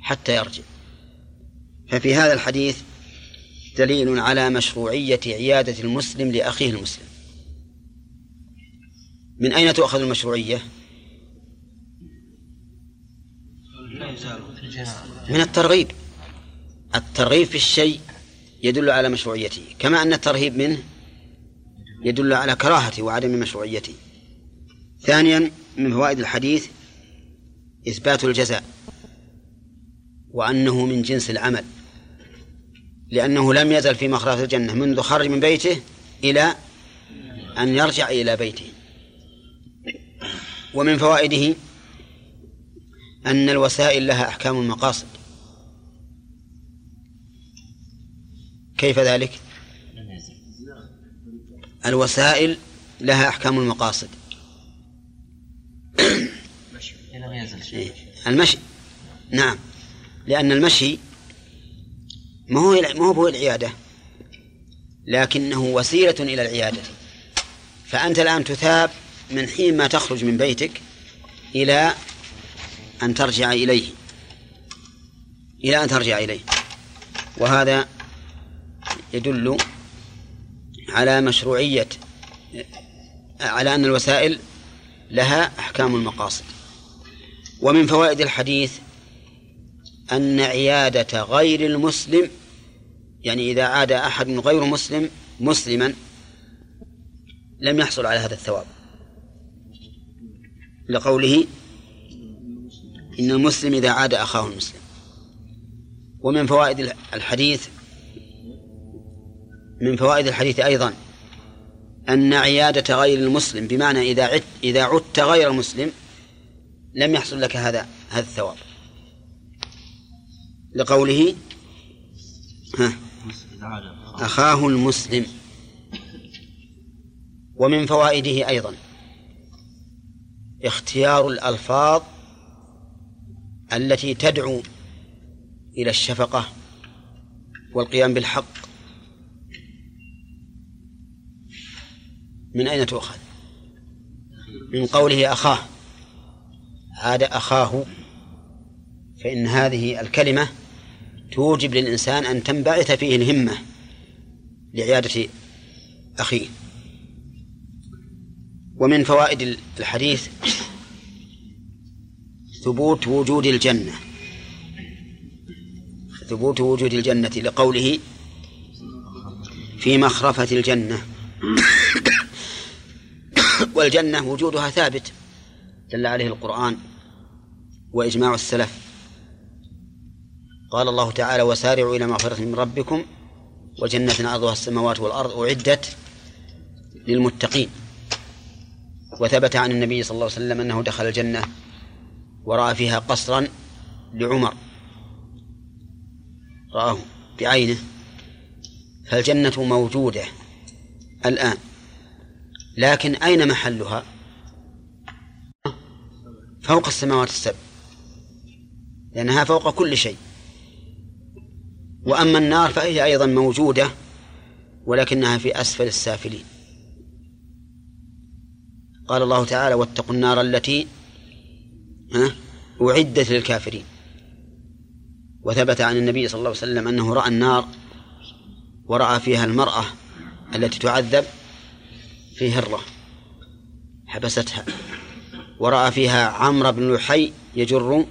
حتى يرجع. ففي هذا الحديث دليل على مشروعية عيادة المسلم لأخيه المسلم. من أين تؤخذ المشروعية؟ من الترغيب. الترغيب في الشيء يدل على مشروعيته كما أن الترهيب منه يدل على كراهته وعدم مشروعيته. ثانيا من فوائد الحديث إثبات الجزاء وأنه من جنس العمل لأنه لم يزل في مخرج الجنة منذ خرج من بيته إلى أن يرجع إلى بيته. ومن فوائده أن الوسائل لها أحكام المقاصد كيف ذلك؟ الوسائل لها أحكام المقاصد. المشي. نعم. لأن المشي ما هو ما هو العيادة. لكنه وسيلة إلى العيادة. فأنت الآن تثاب من حين ما تخرج من بيتك إلى أن ترجع إليه. إلى أن ترجع إليه. وهذا يدل على مشروعية على أن الوسائل لها أحكام المقاصد. ومن فوائد الحديث أن عيادة غير المسلم يعني إذا عاد أحد غير مسلم مسلما لم يحصل على هذا الثواب. لقوله إن المسلم إذا عاد أخاه المسلم. ومن فوائد الحديث من فوائد الحديث أيضا أن عيادة غير المسلم بمعنى إذا عدت إذا عدت غير مسلم لم يحصل لك هذا هذا الثواب. لقوله ها أخاه المسلم. ومن فوائده أيضا اختيار الألفاظ التي تدعو إلى الشفقة والقيام بالحق. من أين تؤخذ؟ من قوله أخاه. عاد أخاه. فإن هذه الكلمة توجب للإنسان أن تنبعث فيه الهمة لعيادة أخيه. ومن فوائد الحديث ثبوت وجود الجنة. ثبوت وجود الجنة لقوله في مخرفة الجنة. والجنة وجودها ثابت. دل عليه القرآن وإجماع السلف. قال الله تعالى وسارعوا إلى مغفرة من ربكم وجنة عرضها السماوات والأرض أعدت للمتقين. وثبت عن النبي صلى الله عليه وسلم أنه دخل الجنة ورأى فيها قصرا لعمر. رآه بعينه. فالجنة موجودة الآن. لكن أين محلها؟ فوق السماوات السبع. لأنها فوق كل شيء. وأما النار فهي أيضا موجودة ولكنها في أسفل السافلين. قال الله تعالى واتقوا النار التي أعدت للكافرين. وثبت عن النبي صلى الله عليه وسلم أنه رأى النار ورأى فيها المرأة التي تعذب في هرة حبستها. ورأى فيها عمرو بن لحي يجر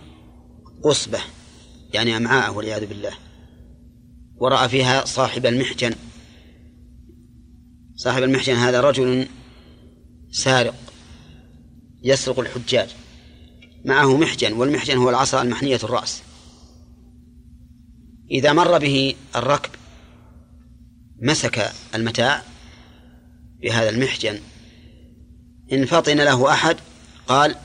قصبة يعني أمعاءه والعياذ بالله. ورأى فيها صاحب المحجن. صاحب المحجن هذا رجل سارق يسرق الحجاج. معه محجن والمحجن هو العصا المحنية الرأس. إذا مر به الركب مسك المتاع بهذا المحجن. إن فطن له أحد قال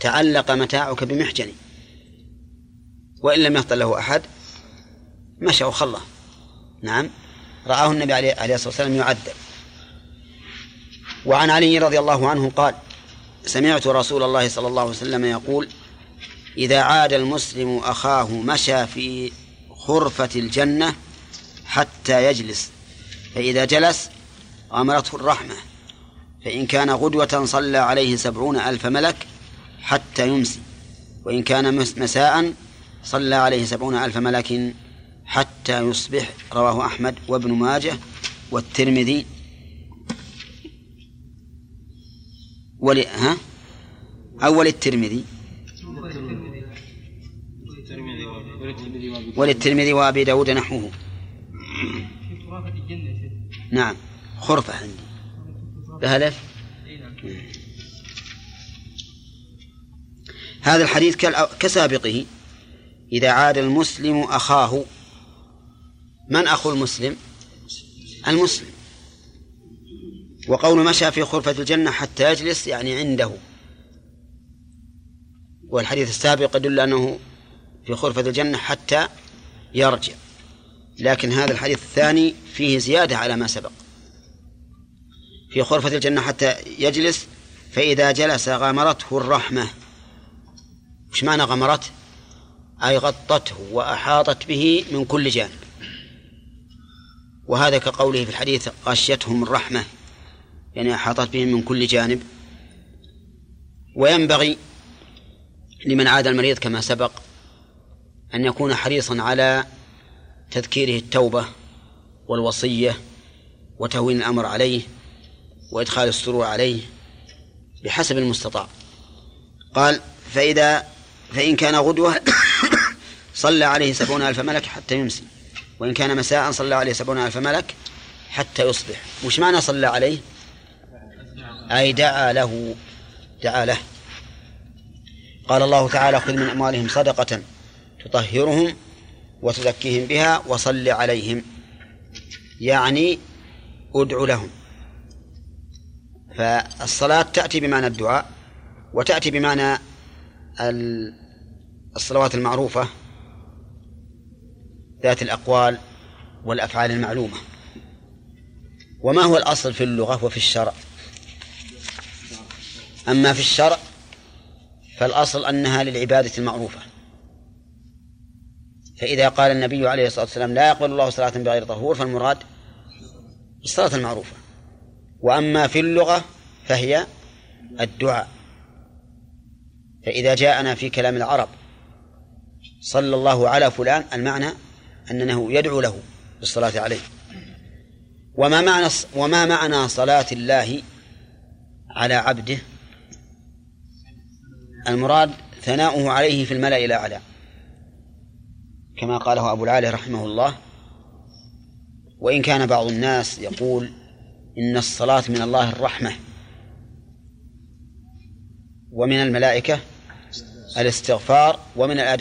تعلق متاعك بمحجني. وإن لم يفطن له أحد مشى وخلى نعم. رآه النبي عليه الصلاة والسلام يعذب. وعن علي رضي الله عنه قال سمعت رسول الله صلى الله عليه وسلم يقول إذا عاد المسلم أخاه مشى في خرفة الجنة حتى يجلس فإذا جلس غمرته الرحمة. فإن كان غدوة صلى عليه سبعون ألف ملك حتى يمسي. وإن كان مساء صلى عليه سبعون ألف ملك حتى يصبح. رواه أحمد وابن ماجه والترمذي. ول ها؟ أول الترمذي. وللترمذي وأبي داود نحوه. نعم. خرفة عندي. بهلف هذا الحديث كسابقه. إذا عاد المسلم أخاه من أخو المسلم؟ المسلم. وقول مشى في خرفة الجنة حتى يجلس يعني عنده. والحديث السابق يدل أنه في خرفة الجنة حتى يرجع. لكن هذا الحديث الثاني فيه زيادة على ما سبق. في خرفة الجنة حتى يجلس فإذا جلس غمرته الرحمة. وش معنى غمرته أي غطته وأحاطت به من كل جانب. وهذا كقوله في الحديث غشيتهم الرحمة يعني أحاطت بهم من كل جانب. وينبغي لمن عاد المريض كما سبق أن يكون حريصا على تذكيره التوبة والوصية وتهوين الأمر عليه. وإدخال السرور عليه بحسب المستطاع. قال فإذا فإن كان غدوة صلى عليه سبعون ألف ملك حتى يمسي. وإن كان مساء صلى عليه سبعون ألف ملك حتى يصبح. وش معنى صلى عليه؟ أي دعا له دعا له. قال الله تعالى خذ من أموالهم صدقة تطهرهم وتزكيهم بها وصل عليهم. يعني ادع لهم. فالصلاة تأتي بمعنى الدعاء وتأتي بمعنى الصلوات المعروفة ذات الأقوال والأفعال المعلومة. وما هو الأصل في اللغة وفي الشرع؟ أما في الشرع فالأصل أنها للعبادة المعروفة. فإذا قال النبي عليه الصلاة والسلام لا يقبل الله صلاة بغير طهور فالمراد الصلاة المعروفة. وأما في اللغة فهي الدعاء. فإذا جاءنا في كلام العرب صلى الله على فلان المعنى أنه يدعو له بالصلاة عليه. وما معنى وما معنى صلاة الله على عبده؟ المراد ثناؤه عليه في الملأ الأعلى. كما قاله أبو العالي رحمه الله وإن كان بعض الناس يقول إن الصلاة من الله الرحمة. ومن الملائكة الاستغفار ومن الآداب